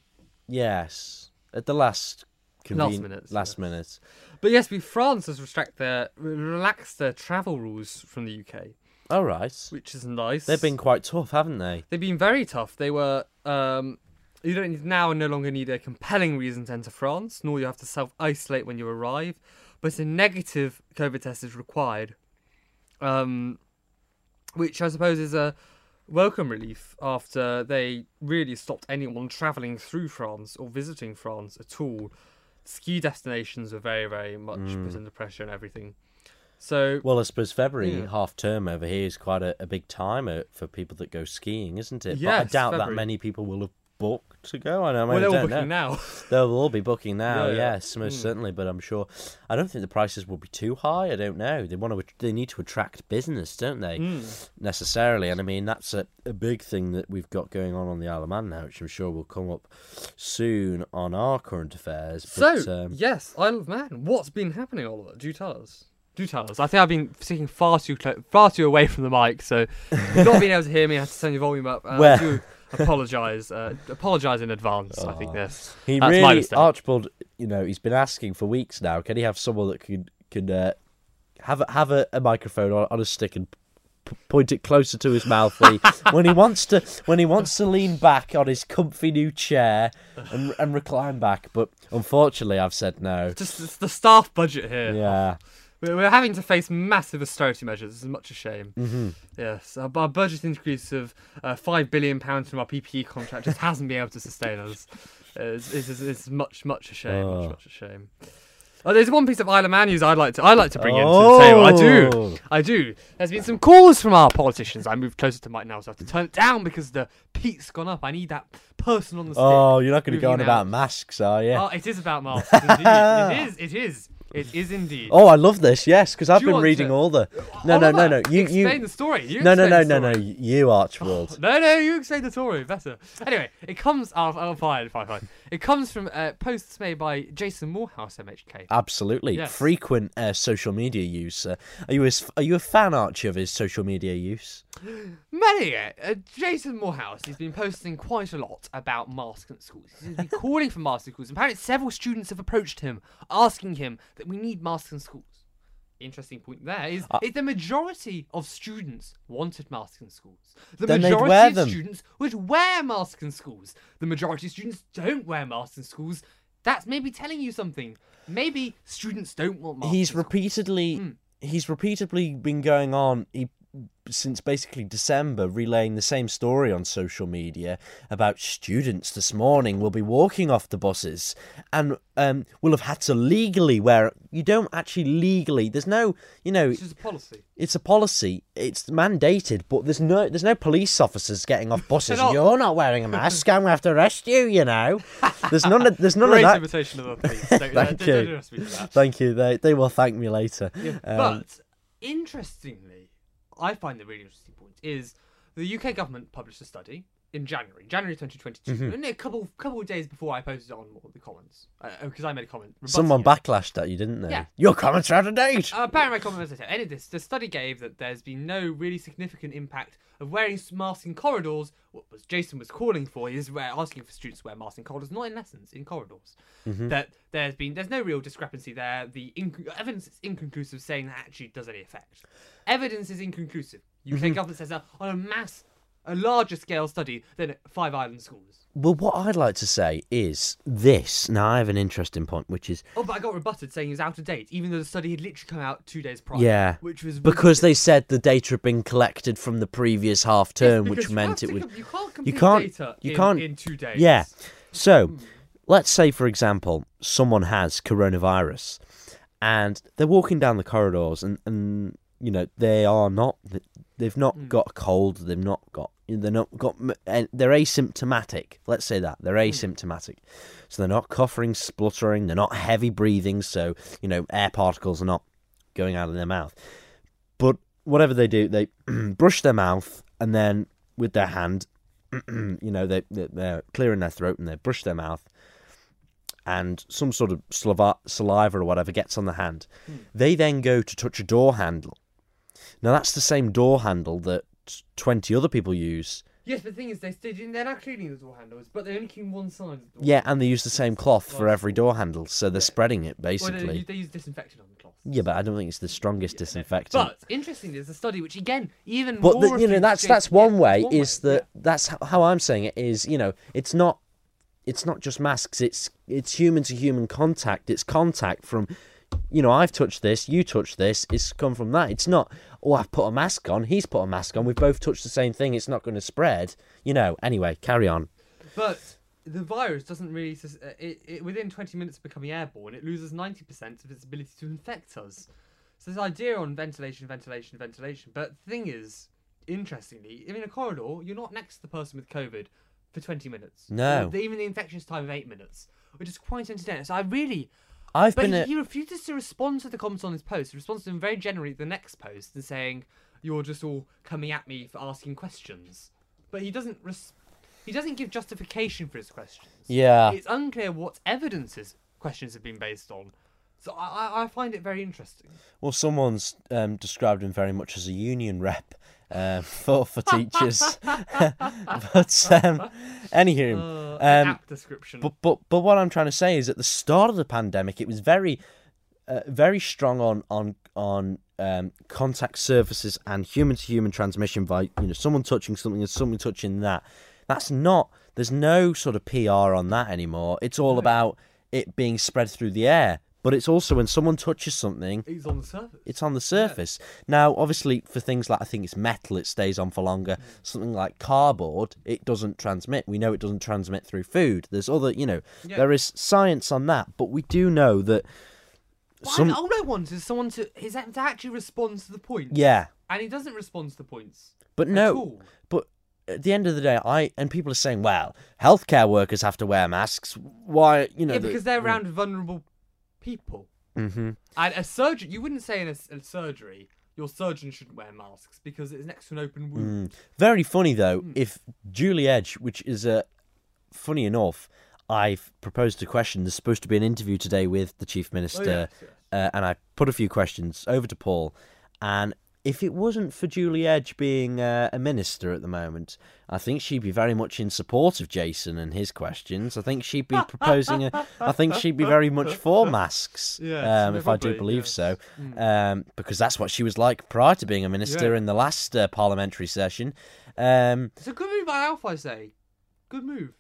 Speaker 2: yes, at the last.
Speaker 1: Last
Speaker 2: conven-
Speaker 1: minute,
Speaker 2: Last
Speaker 1: yes.
Speaker 2: minute.
Speaker 1: But yes, we France has restract their relaxed their travel rules from the UK,
Speaker 2: All right.
Speaker 1: which is nice.
Speaker 2: They've been quite tough, haven't they?
Speaker 1: They've been very tough. They were. Um, you don't need, now no longer need a compelling reason to enter France, nor you have to self isolate when you arrive, but a negative COVID test is required. Um, which I suppose is a welcome relief after they really stopped anyone travelling through France or visiting France at all. Ski destinations were very, very much
Speaker 2: Mm.
Speaker 1: put under pressure and everything. So
Speaker 2: Well, I suppose February
Speaker 1: Yeah.
Speaker 2: half term over here is quite a, a big time for people that go skiing, isn't it? but I
Speaker 1: Yes,
Speaker 2: doubt that many people will have booked to go. I know.
Speaker 1: Well, they're all booking
Speaker 2: know.
Speaker 1: now.
Speaker 2: They'll all be booking now.
Speaker 1: Yeah, yeah.
Speaker 2: Yes, most
Speaker 1: Mm.
Speaker 2: certainly. But I'm sure. I don't think the prices will be too high. I don't know. They want to. They need to attract business, don't they?
Speaker 1: Mm.
Speaker 2: Necessarily. And I mean that's a, a big thing that we've got going on on the Isle of Man now, which I'm sure will come up soon on our current affairs. But,
Speaker 1: So,
Speaker 2: um,
Speaker 1: yes, Isle of Man. What's been happening, Oliver? Do tell us. Do tell us. I think I've been sitting far too close, far too away from the mic, so not being able to hear me. I have to turn your volume up. And
Speaker 2: Well-
Speaker 1: apologise. Uh, apologise in advance. I think
Speaker 2: Oh.
Speaker 1: this.
Speaker 2: He
Speaker 1: That's my
Speaker 2: really. Archibald. You know, he's been asking for weeks now. Can he have someone that can can uh, have a, have a, a microphone on, on a stick and p- point it closer to his mouth when he, when he wants to when he wants to lean back on his comfy new chair and and recline back. But unfortunately, I've said no.
Speaker 1: Just it's the staff budget here.
Speaker 2: Yeah.
Speaker 1: We're, we're having to face massive austerity measures. This is much a shame.
Speaker 2: hmm
Speaker 1: Yes, our, our budget increase of uh, five billion pounds from our PPE contract just hasn't been able to sustain us. It's, it's, it's, it's much, much a shame.
Speaker 2: Oh.
Speaker 1: Much, much a shame. Oh, there's one piece of Isle of Man news I'd like to I'd like to bring into the table. I do,
Speaker 2: Oh.
Speaker 1: I do. There's been some calls from our politicians. I moved closer to Mike now, so I have to turn it down because the peak's gone up. I need that person on the stick.
Speaker 2: Oh, you're not going to go on about masks, are you?
Speaker 1: Oh, it is about masks. It is. It is. It is indeed.
Speaker 2: Oh, I love this. Yes, because I've been reading
Speaker 1: to-
Speaker 2: all the. Oh no, no,
Speaker 1: no,
Speaker 2: no. You,
Speaker 1: explain
Speaker 2: you.
Speaker 1: the story. You
Speaker 2: No, no, no, no, no. You, Archibald.
Speaker 1: No, no, you explain the story better. Anyway, it comes. Oh, oh, fine, fine, fine. It comes from uh, posts made by Jason Moorhouse, MHK.
Speaker 2: Absolutely,
Speaker 1: Yes.
Speaker 2: frequent uh, social media use. Uh, are you a, are you a fan, Archie, of his social media use?
Speaker 1: Many, uh, Jason Moorhouse, he's been posting quite a lot about masks at schools. He's been calling for masks in schools. Apparently, several students have approached him, asking him that we need masks in schools. Interesting point there is,
Speaker 2: Uh,
Speaker 1: is the majority of students wanted masks in schools. The majority of students would wear masks in schools. The majority of students don't wear masks in schools. That's maybe telling you something. Maybe students don't want masks.
Speaker 2: he's repeatedly
Speaker 1: Hmm.
Speaker 2: he's repeatedly been going on he, since basically December relaying the same story on social media about students this morning will be walking off the buses and um, will have had to legally wear you don't actually legally there's no you know
Speaker 1: It's a policy.
Speaker 2: it's a policy it's mandated but there's no there's no police officers getting off buses
Speaker 1: not.
Speaker 2: you're not wearing a mask I'm gonna have to arrest you you know there's none of there's none
Speaker 1: Great
Speaker 2: of that
Speaker 1: invitation of the police. Don't,
Speaker 2: Thank
Speaker 1: don't, don't
Speaker 2: you.
Speaker 1: for that.
Speaker 2: thank you they they will thank me later um,
Speaker 1: but interestingly, I find the really interesting point is the UK government published a study in January, January 2022,
Speaker 2: Mm-hmm.
Speaker 1: only a couple couple of days before I posted it on the comments, because I made a comment.
Speaker 2: someone
Speaker 1: it.
Speaker 2: backlashed at you didn't they
Speaker 1: Yeah.
Speaker 2: your comments are out of date
Speaker 1: Uh, apparently, my comment was that any of this. The study gave that there's been no really significant impact of wearing masks in corridors. What was Jason was calling for is asking for students to wear masks in corridors, not in lessons, in corridors. Mm-hmm. That there's been there's no real discrepancy there. The inc- evidence is inconclusive, saying that actually does any effect. Evidence is inconclusive. UK mm-hmm. government says that on a mass, a larger scale study than five island schools.
Speaker 2: Well, what I'd like to say is this. Now, I have an interesting point, which is
Speaker 1: Oh, but I got rebutted saying it was out of date, even though the study had literally come out two days prior.
Speaker 2: Yeah,
Speaker 1: which was
Speaker 2: because
Speaker 1: ridiculous.
Speaker 2: they said the data had been collected from the previous half term, which meant it would.
Speaker 1: com- You can't complete
Speaker 2: can't-
Speaker 1: data
Speaker 2: you
Speaker 1: in,
Speaker 2: can't-
Speaker 1: in two days.
Speaker 2: Yeah. So, hmm. let's say, for example, someone has coronavirus, and they're walking down the corridors, and, and you know they are not. They've not
Speaker 1: Hmm.
Speaker 2: got a cold. They've not got. They're not got. and They're asymptomatic. Let's say that they're
Speaker 1: Hmm.
Speaker 2: asymptomatic. So they're not coughing, spluttering. They're not heavy breathing. So you know air particles are not going out of their mouth. But whatever they do, they brush their mouth and then with their hand, you know, they they- they're clearing their throat and they brush their mouth, and some sort of saliva, saliva or whatever gets on the hand. They then go to touch a door handle. Now that's the same door handle that twenty other people use.
Speaker 1: Yes, but the thing is, they still, they're not cleaning the door handles, but they're only cleaning one side of the door.
Speaker 2: Yeah, and they use the same cloth for every door handle, so they're spreading it
Speaker 1: Well, they,
Speaker 2: basically.
Speaker 1: use- they use disinfectant on the cloth.
Speaker 2: Yeah, but I don't think it's the strongest disinfectant.
Speaker 1: But interestingly, there's a study which again even
Speaker 2: But
Speaker 1: more
Speaker 2: the, you know
Speaker 1: refutes
Speaker 2: that's
Speaker 1: Jason-
Speaker 2: that's one
Speaker 1: yeah,
Speaker 2: way is that that's how, how I'm saying it is you know it's not it's not just masks it's it's human to human contact it's contact from you know I've touched this you touched this it's come from that it's not oh I've put a mask on he's put a mask on we've both touched the same thing it's not going to spread you know anyway carry on.
Speaker 1: But the virus doesn't really. uh, It, it, within 20 minutes of becoming airborne, it loses 90% of its ability to infect us. So this idea on ventilation, ventilation, ventilation. But the thing is, interestingly, in a corridor, you're not next to the person with COVID for 20 minutes.
Speaker 2: No.
Speaker 1: Even the infectious time of eight minutes, which is quite entertaining. So I really.
Speaker 2: I've
Speaker 1: But
Speaker 2: been
Speaker 1: he,
Speaker 2: a,
Speaker 1: he refuses to respond to the comments on his post. He responds to them very generally at the next post and saying, "You're just all coming at me for asking questions." But he doesn't. Res- he doesn't give justification for his questions.
Speaker 2: yeah
Speaker 1: It's unclear what evidence his questions have been based on. So I, I, I find it very interesting.
Speaker 2: well someone's um, described him very much as a union rep um, for for teachers but um, anywho
Speaker 1: Uh,
Speaker 2: um,
Speaker 1: description.
Speaker 2: But but but what I'm trying to say is at the start of the pandemic, it was very uh, very strong on on on um, contact surfaces and human to human transmission by you know someone touching something and someone touching that. That's not. There's no sort of PR on that anymore. It's all about it being spread through the air. But it's also when someone touches something,
Speaker 1: He's on the surface.
Speaker 2: it's on the surface. Now, obviously, for things like I think it's metal, it stays on for longer.
Speaker 1: Mm.
Speaker 2: Something like cardboard, it doesn't transmit. We know it doesn't transmit through food. There's other, you know,
Speaker 1: Yeah.
Speaker 2: there is science on that, but we do know that
Speaker 1: But
Speaker 2: some,
Speaker 1: I, all I want is someone to is that to actually respond to the point.
Speaker 2: yeah,
Speaker 1: And he doesn't respond to the points.
Speaker 2: but no,
Speaker 1: all.
Speaker 2: but at the end of the day, I and people are saying, well, healthcare workers have to wear masks. Why, you know,
Speaker 1: Yeah,
Speaker 2: the-
Speaker 1: because they're around vulnerable people.
Speaker 2: Mhm.
Speaker 1: And a surgeon, you wouldn't say in a surgery, your surgeon shouldn't wear masks because it's next to an open wound.
Speaker 2: Very funny though.
Speaker 1: Hmm.
Speaker 2: If Julie Edge, which is a funny enough, I've proposed a question. There's supposed to be an interview today with the chief
Speaker 1: Oh,
Speaker 2: minister, uh, and I put a few questions over to Paul. And if it wasn't for Julie Edge being uh, a minister at the moment, I think she'd be very much in support of Jason and his questions. I think she'd be proposing. A, I think she'd be very much for masks.
Speaker 1: Yes,
Speaker 2: um, if I do believe
Speaker 1: yes.
Speaker 2: so, um, because that's what she was like prior to being a minister
Speaker 1: Yeah.
Speaker 2: in the last uh, parliamentary session. Um,
Speaker 1: It's a good move by Alf, I say. Good move.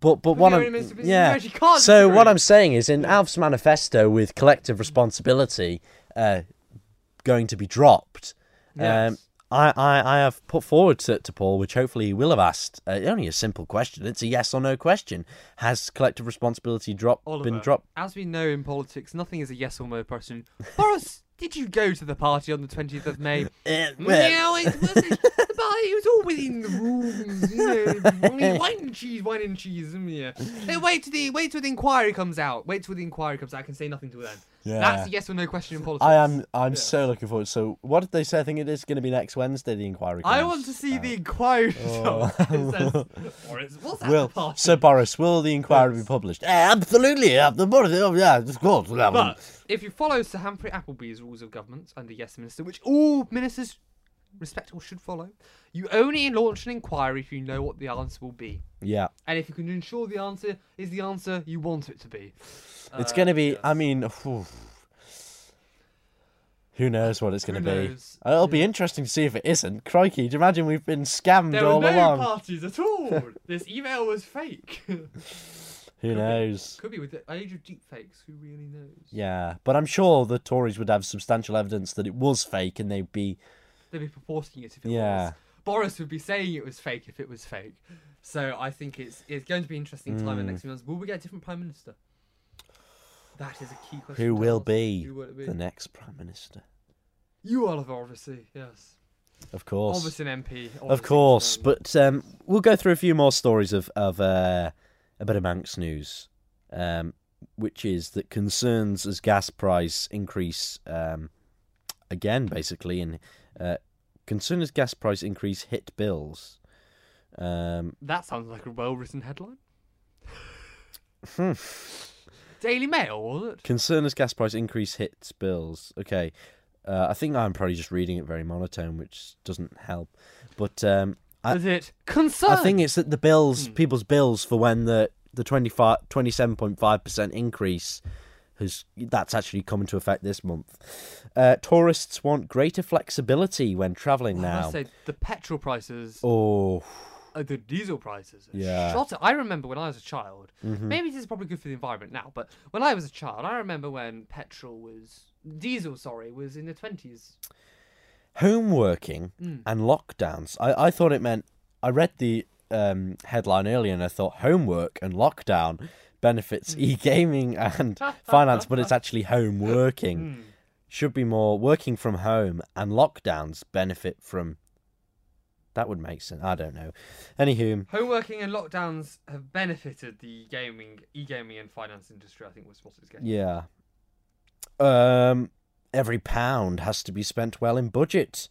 Speaker 2: but but what I'm
Speaker 1: only minister- you
Speaker 2: yeah.
Speaker 1: can't
Speaker 2: So what. I'm saying is, in Alf's manifesto with collective responsibility uh, going to be dropped, um, I, I, I have put forward to, to Paul, which hopefully he will have asked, uh, only a simple question. It's a yes or no question. Has collective responsibility drop,
Speaker 1: Oliver,
Speaker 2: been dropped?
Speaker 1: As we know in politics, nothing is a yes or no question. Boris, did you go to the party on the 20th of May?
Speaker 2: Uh,
Speaker 1: No, it wasn't. the party was all within the rules. You know, wine and cheese, wine and cheese. Yeah. Hey, wait till the wait till the inquiry comes out. Wait till the inquiry comes out. I can say nothing to then.
Speaker 2: Yeah.
Speaker 1: That's a yes or no question in politics.
Speaker 2: I am. I'm
Speaker 1: Yeah.
Speaker 2: so looking forward. So, what did they say? I think it is going to be next Wednesday. The inquiry.
Speaker 1: I want to see
Speaker 2: out.
Speaker 1: the inquiry
Speaker 2: Oh.
Speaker 1: Says, Boris, what's at
Speaker 2: Will so Boris? Will the inquiry be published? Absolutely. Yeah, the Boris. Oh, yeah, of course.
Speaker 1: But if you follow Sir Humphrey Appleby's rules of government under Yes Minister, which all ministers respectable should follow, you only launch an inquiry if you know what the answer will be.
Speaker 2: yeah.
Speaker 1: And if you can ensure the answer is the answer you want it to be.
Speaker 2: It's
Speaker 1: Uh,
Speaker 2: going to be.
Speaker 1: yes.
Speaker 2: I mean, phew. who knows what it's going to be? It'll be interesting to see if it isn't. Crikey! Do you imagine we've been scammed
Speaker 1: There
Speaker 2: all
Speaker 1: were no
Speaker 2: along?
Speaker 1: parties at all. this email was fake.
Speaker 2: Who knows?
Speaker 1: Could be with the age of deep fakes. Who really knows?
Speaker 2: Yeah, but I'm sure the Tories would have substantial evidence that it was fake, and they'd be.
Speaker 1: They'd be purporting it if it
Speaker 2: Yeah.
Speaker 1: was. Boris would be saying it was fake if it was fake. So I think it's it's going to be interesting time in the next few months. Will we get a different prime minister? That is a key question.
Speaker 2: Who will be
Speaker 1: Who will be?
Speaker 2: the next prime minister?
Speaker 1: You, Oliver, obviously. Yes.
Speaker 2: Of course.
Speaker 1: Obviously an MP.
Speaker 2: Of course, but um, we'll go through a few more stories of of uh, a bit of Manx news, um, which is that concerns as gas price increase um, again, basically, and uh, concern as gas price increase hit bills. Um,
Speaker 1: that sounds like a well-written headline.
Speaker 2: Hmm.
Speaker 1: Daily Mail, was it?
Speaker 2: concern as gas price increase hits bills. Okay, uh, I think I'm probably just reading it very monotone, which doesn't help. But um, I-
Speaker 1: Is it concern?
Speaker 2: I think it's that the bills,
Speaker 1: Hmm.
Speaker 2: people's bills for when the the 27.5 percent increase has that's actually come into effect this month. Uh, tourists want greater flexibility when travelling
Speaker 1: Well, I
Speaker 2: now.
Speaker 1: must say the petrol prices,
Speaker 2: Oh,
Speaker 1: uh, the diesel prices,
Speaker 2: Yeah.
Speaker 1: shot. I remember when I was a child.
Speaker 2: mhm.
Speaker 1: Maybe this is probably good for the environment now, but when I was a child, I remember when petrol was diesel. Sorry, was in the twenties.
Speaker 2: Home working
Speaker 1: Mm.
Speaker 2: and lockdowns. I, I thought it meant. I read the um, headline earlier and I thought homework and lockdown benefits
Speaker 1: Hmm.
Speaker 2: e-gaming and finance, but it's actually home working.
Speaker 1: Mm.
Speaker 2: should be more working from home and lockdowns benefit from that would make sense i don't know anywho
Speaker 1: Homeworking and lockdowns have benefited the gaming, e-gaming, and finance industry. I think was what it's getting.
Speaker 2: yeah um every pound has to be spent well in budget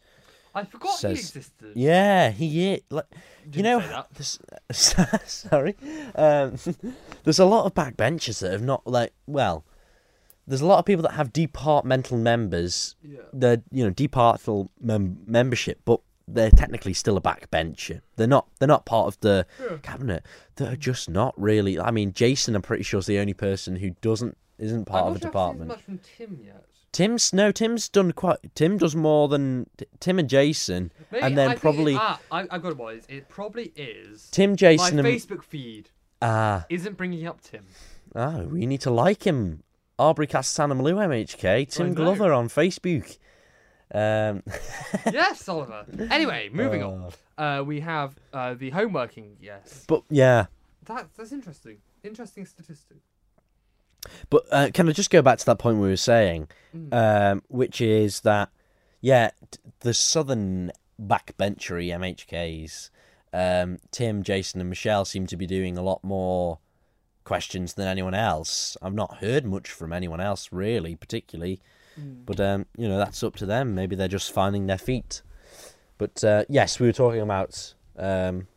Speaker 1: I forgot
Speaker 2: Says-
Speaker 1: he existed.
Speaker 2: yeah he like you
Speaker 1: Didn't
Speaker 2: know
Speaker 1: say that.
Speaker 2: this, sorry um there's a lot of backbenchers that have not like well there's a lot of people that have departmental members
Speaker 1: Yeah.
Speaker 2: they're you know departmental mem- membership, but they're technically still a backbencher. They're not they're not part of the
Speaker 1: Yeah.
Speaker 2: cabinet. They're just not really. I mean, Jason, I'm pretty sure is the only person who doesn't isn't part
Speaker 1: I'm
Speaker 2: of a
Speaker 1: not sure I've seen
Speaker 2: department.
Speaker 1: much from Tim yet.
Speaker 2: Tim's no, Tim's done quite. Tim does more than Tim and Jason,
Speaker 1: Maybe,
Speaker 2: and then
Speaker 1: I
Speaker 2: probably
Speaker 1: it, ah, I, I got it. Boys, it probably is.
Speaker 2: Tim,
Speaker 1: My
Speaker 2: Jason, and
Speaker 1: Facebook feed
Speaker 2: ah,
Speaker 1: isn't bringing up Tim.
Speaker 2: oh, we need to like him. Arbory Castletown and Malew MHK, Tim
Speaker 1: know.
Speaker 2: Glover on Facebook. Um,
Speaker 1: yes, Oliver. Anyway, moving
Speaker 2: uh,
Speaker 1: on. Uh, we have uh, the homeworking. Yes,
Speaker 2: But yeah,
Speaker 1: that, that's interesting. Interesting statistic.
Speaker 2: But uh, can I just go back to that point we were saying,
Speaker 1: Mm.
Speaker 2: um, which is that, yeah, the southern backbenchery MHKs, um, Tim, Jason, and Michelle seem to be doing a lot more questions than anyone else. I've not heard much from anyone else really, particularly,
Speaker 1: Mm.
Speaker 2: but um, you know that's up to them. Maybe they're just finding their feet. But uh, yes, we were talking about um,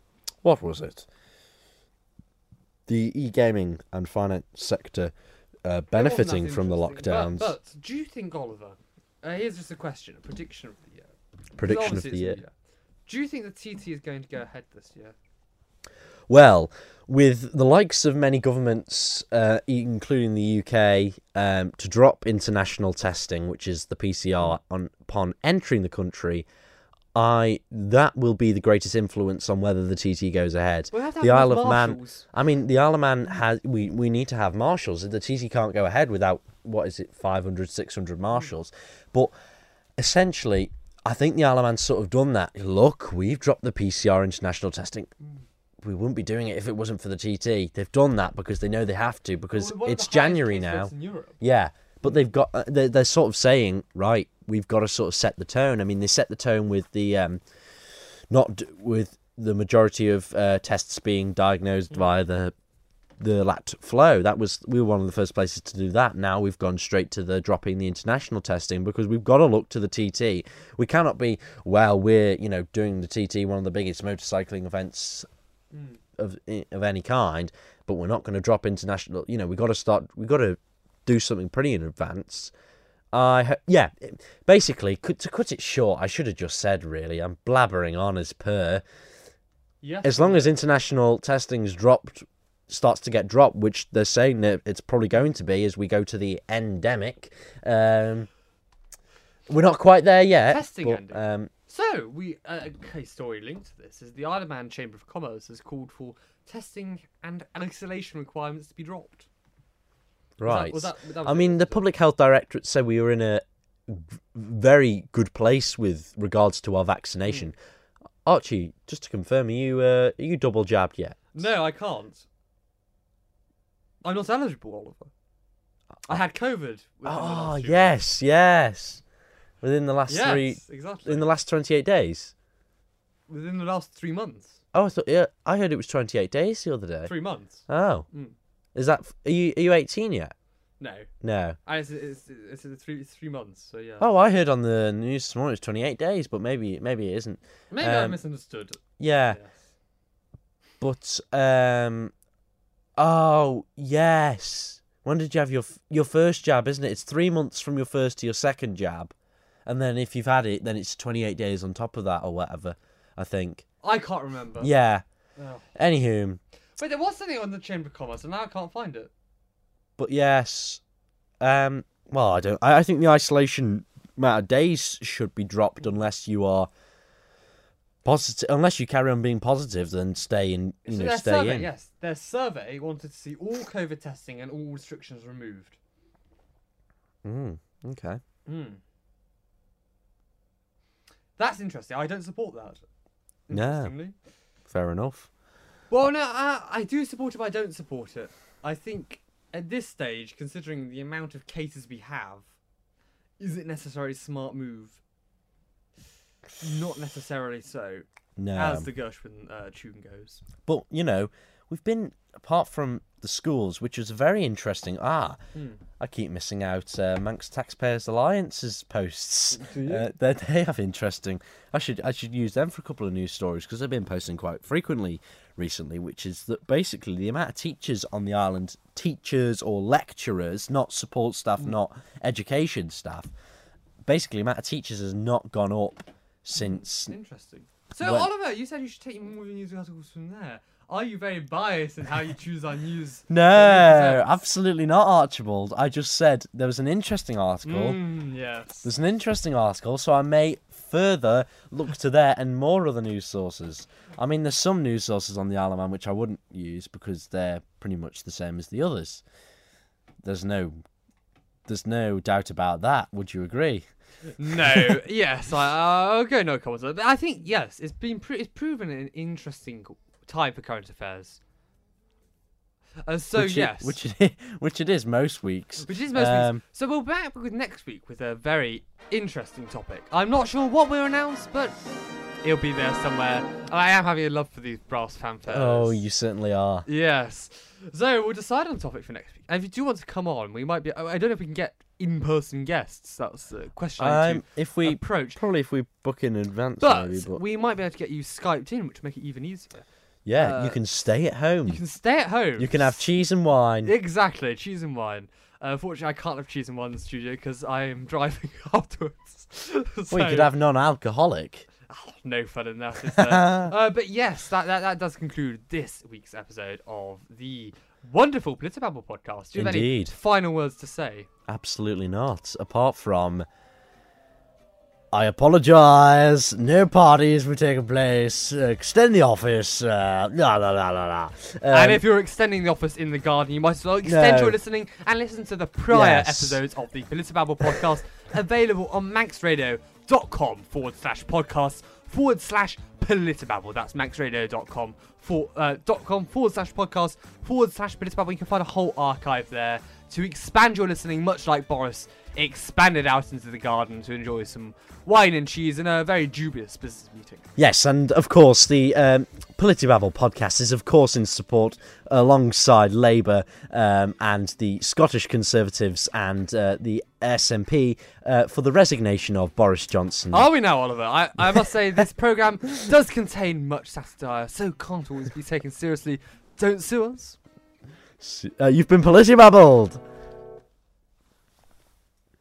Speaker 2: what was it? the e-gaming and finance sector uh, benefiting from the lockdowns.
Speaker 1: But, but do you think, Oliver? Uh, here's just a question, a prediction of the year.
Speaker 2: Prediction of
Speaker 1: obviously
Speaker 2: the year.
Speaker 1: Do you think the TT is going to go ahead this year?
Speaker 2: Well, with the likes of many governments, uh, including the UK, um, to drop international testing, which is the PCR, on upon entering the country, I that will be the greatest influence on whether the TT goes ahead.
Speaker 1: We'll
Speaker 2: The Isle of Man- I mean, the Isle of Man has we, we need to have marshals. The TT can't go ahead without what is it, 500, 600 marshals. But essentially, I think the Isle of Man's sort of done that. Look, we've dropped the PCR international testing. We wouldn't be doing it if it wasn't for the TT. They've done that because they know they have to because
Speaker 1: Well,
Speaker 2: it's January now.
Speaker 1: rates in Europe.
Speaker 2: Yeah, but they've got uh, they're, they're sort of saying right, we've got to sort of set the tone. I mean, they set the tone with the um, not d- with the majority of uh, tests being diagnosed via the the lat flow. That was we were one of the first places to do that. Now we've gone straight to the dropping the international testing because we've got to look to the TT. We cannot be well. We're you know doing the TT, one of the biggest motorcycling events
Speaker 1: Mm.
Speaker 2: of of any kind, but we're not going to drop international. You know, we got to start. We got to do something pretty in advance. I ho- yeah, basically, to cut it short, I should have just said really. I'm blabbering on as per.
Speaker 1: Yes.
Speaker 2: As long as international testing's dropped, starts to get dropped, which they're saying that it's probably going to be as we go to the endemic. Um, we're not quite there yet.
Speaker 1: Testing
Speaker 2: but, um,
Speaker 1: So we uh, a case story linked to this is the Isle of Man Chamber of Commerce has called for testing and isolation requirements to be dropped. Was that-
Speaker 2: right.
Speaker 1: was that- that was
Speaker 2: I
Speaker 1: it,
Speaker 2: mean, the public health directorate said we were in a very good place with regards to our vaccination.
Speaker 1: Hmm.
Speaker 2: Archie, just to confirm, are you uh, are you double jabbed yet?
Speaker 1: No, I can't. I'm not eligible, Oliver. I had COVID.
Speaker 2: Oh yes, yes. Within the last.
Speaker 1: Yes,
Speaker 2: three,
Speaker 1: exactly.
Speaker 2: in the last twenty eight days.
Speaker 1: Within the last three months.
Speaker 2: Oh, I thought yeah, I heard it was twenty eight days the other day.
Speaker 1: Three months.
Speaker 2: Oh,
Speaker 1: Mm.
Speaker 2: Is that? Are you are you eighteen yet?
Speaker 1: No,
Speaker 2: No.
Speaker 1: Ah, it's, it's, it's, three three months. So yeah.
Speaker 2: Oh, I heard on the news this morning it's twenty eight days, but maybe maybe it isn't.
Speaker 1: Maybe I
Speaker 2: um,
Speaker 1: misunderstood.
Speaker 2: Yeah.
Speaker 1: Yes.
Speaker 2: But um, oh yes. When did you have your your first jab? Isn't it? It's three months from your first to your second jab, and then if you've had it, then it's twenty eight days on top of that or whatever. I think.
Speaker 1: I can't remember.
Speaker 2: Yeah.
Speaker 1: Oh.
Speaker 2: Anywho,
Speaker 1: Wait, there was something on the Chamber of Commerce, and now I can't find it.
Speaker 2: but yes. Um. Well, I don't. I, I think the isolation amount of days should be dropped unless you are positive. Unless you carry on being positive, then stay in. You
Speaker 1: so
Speaker 2: know, stay
Speaker 1: survey,
Speaker 2: in.
Speaker 1: yes, their survey wanted to see all COVID testing and all restrictions removed.
Speaker 2: Mm, okay.
Speaker 1: Hmm. That's interesting. I don't support that.
Speaker 2: No. Fair enough.
Speaker 1: Well, no, I, I do support it, but I don't support it. I think at this stage, considering the amount of cases we have, is it necessarily a smart move? Not necessarily so,
Speaker 2: No.
Speaker 1: as the Gershwin uh, tune goes.
Speaker 2: But you know, we've been apart from the schools, which is very interesting. Ah,
Speaker 1: Hmm.
Speaker 2: I keep missing out uh, Manx Taxpayers Alliance's posts. Uh, they they have interesting. I should I should use them for a couple of news stories because they've been posting quite frequently recently. Which is that basically the amount of teachers on the island, teachers or lecturers, not support staff,
Speaker 1: Hmm.
Speaker 2: not education staff. Basically, the amount of teachers has not gone up since
Speaker 1: Interesting. So,
Speaker 2: When-
Speaker 1: Oliver, you said you should take more of news articles from there. Are you very biased in how you choose our news?
Speaker 2: No,
Speaker 1: that we present?
Speaker 2: absolutely not, Archibald. I just said there was an interesting article.
Speaker 1: Mm, yes.
Speaker 2: There's an interesting article, so I may further look to there and more other news sources. I mean, there's some news sources on the Isle of Man which I wouldn't use because they're pretty much the same as the others. There's no, there's no doubt about that. Would you agree?
Speaker 1: no, yes, I, uh, okay, no comments. I think yes, it's been pre- it's proven an interesting time for current affairs. Uh, so
Speaker 2: which
Speaker 1: yes,
Speaker 2: it, which it, which it is most weeks.
Speaker 1: which is most
Speaker 2: Um,
Speaker 1: weeks. So we'll be back with next week with a very interesting topic. I'm not sure what we'll announce, but it'll be there somewhere. I am having a love for these brass fanfares.
Speaker 2: Oh, you certainly are.
Speaker 1: Yes. So we'll decide on the topic for next week. And if you do want to come on, we might be. I don't know if we can get in-person guests. That's the question
Speaker 2: Um, if we
Speaker 1: approach.
Speaker 2: probably if we book in advance,
Speaker 1: But
Speaker 2: maybe. But
Speaker 1: we might be able to get you skyped in, which will make it even easier.
Speaker 2: Yeah, you
Speaker 1: Uh,
Speaker 2: can stay at home.
Speaker 1: You can stay at home.
Speaker 2: You can have cheese and wine.
Speaker 1: Exactly, cheese and wine. Uh, unfortunately, I can't have cheese and wine in the studio because I am driving afterwards.
Speaker 2: Well, you could have non-alcoholic.
Speaker 1: Oh, no fun in that, uh, but yes, that, that that does conclude this week's episode of the wonderful Politibabble podcast. Do you have any
Speaker 2: Indeed.
Speaker 1: final words to say?
Speaker 2: Absolutely not. Apart from, I apologise. No parties were taking place. Uh, extend the office. Uh, la la la la la.
Speaker 1: and
Speaker 2: Um,
Speaker 1: if you're extending the office in the garden, you might as well extend
Speaker 2: No.
Speaker 1: your listening and listen to the prior
Speaker 2: Yes.
Speaker 1: episodes of the Politibabble podcast available on manxradio.com forward slash podcast forward slash Politibabble. That's manxradio.com for, uh, dot com forward slash podcast forward slash Politibabble. You can find a whole archive there to expand your listening, much like Boris expanded out into the garden to enjoy some wine and cheese in a very dubious business meeting.
Speaker 2: Yes, and of course the um, Politibabble podcast is of course in support alongside Labour um, and the Scottish Conservatives and uh, the SNP uh, for the resignation of Boris Johnson.
Speaker 1: Are we now, Oliver? I, I must say this program does contain much satire, so can't always be taken seriously. Don't sue us.
Speaker 2: Uh, you've been Politibabbled.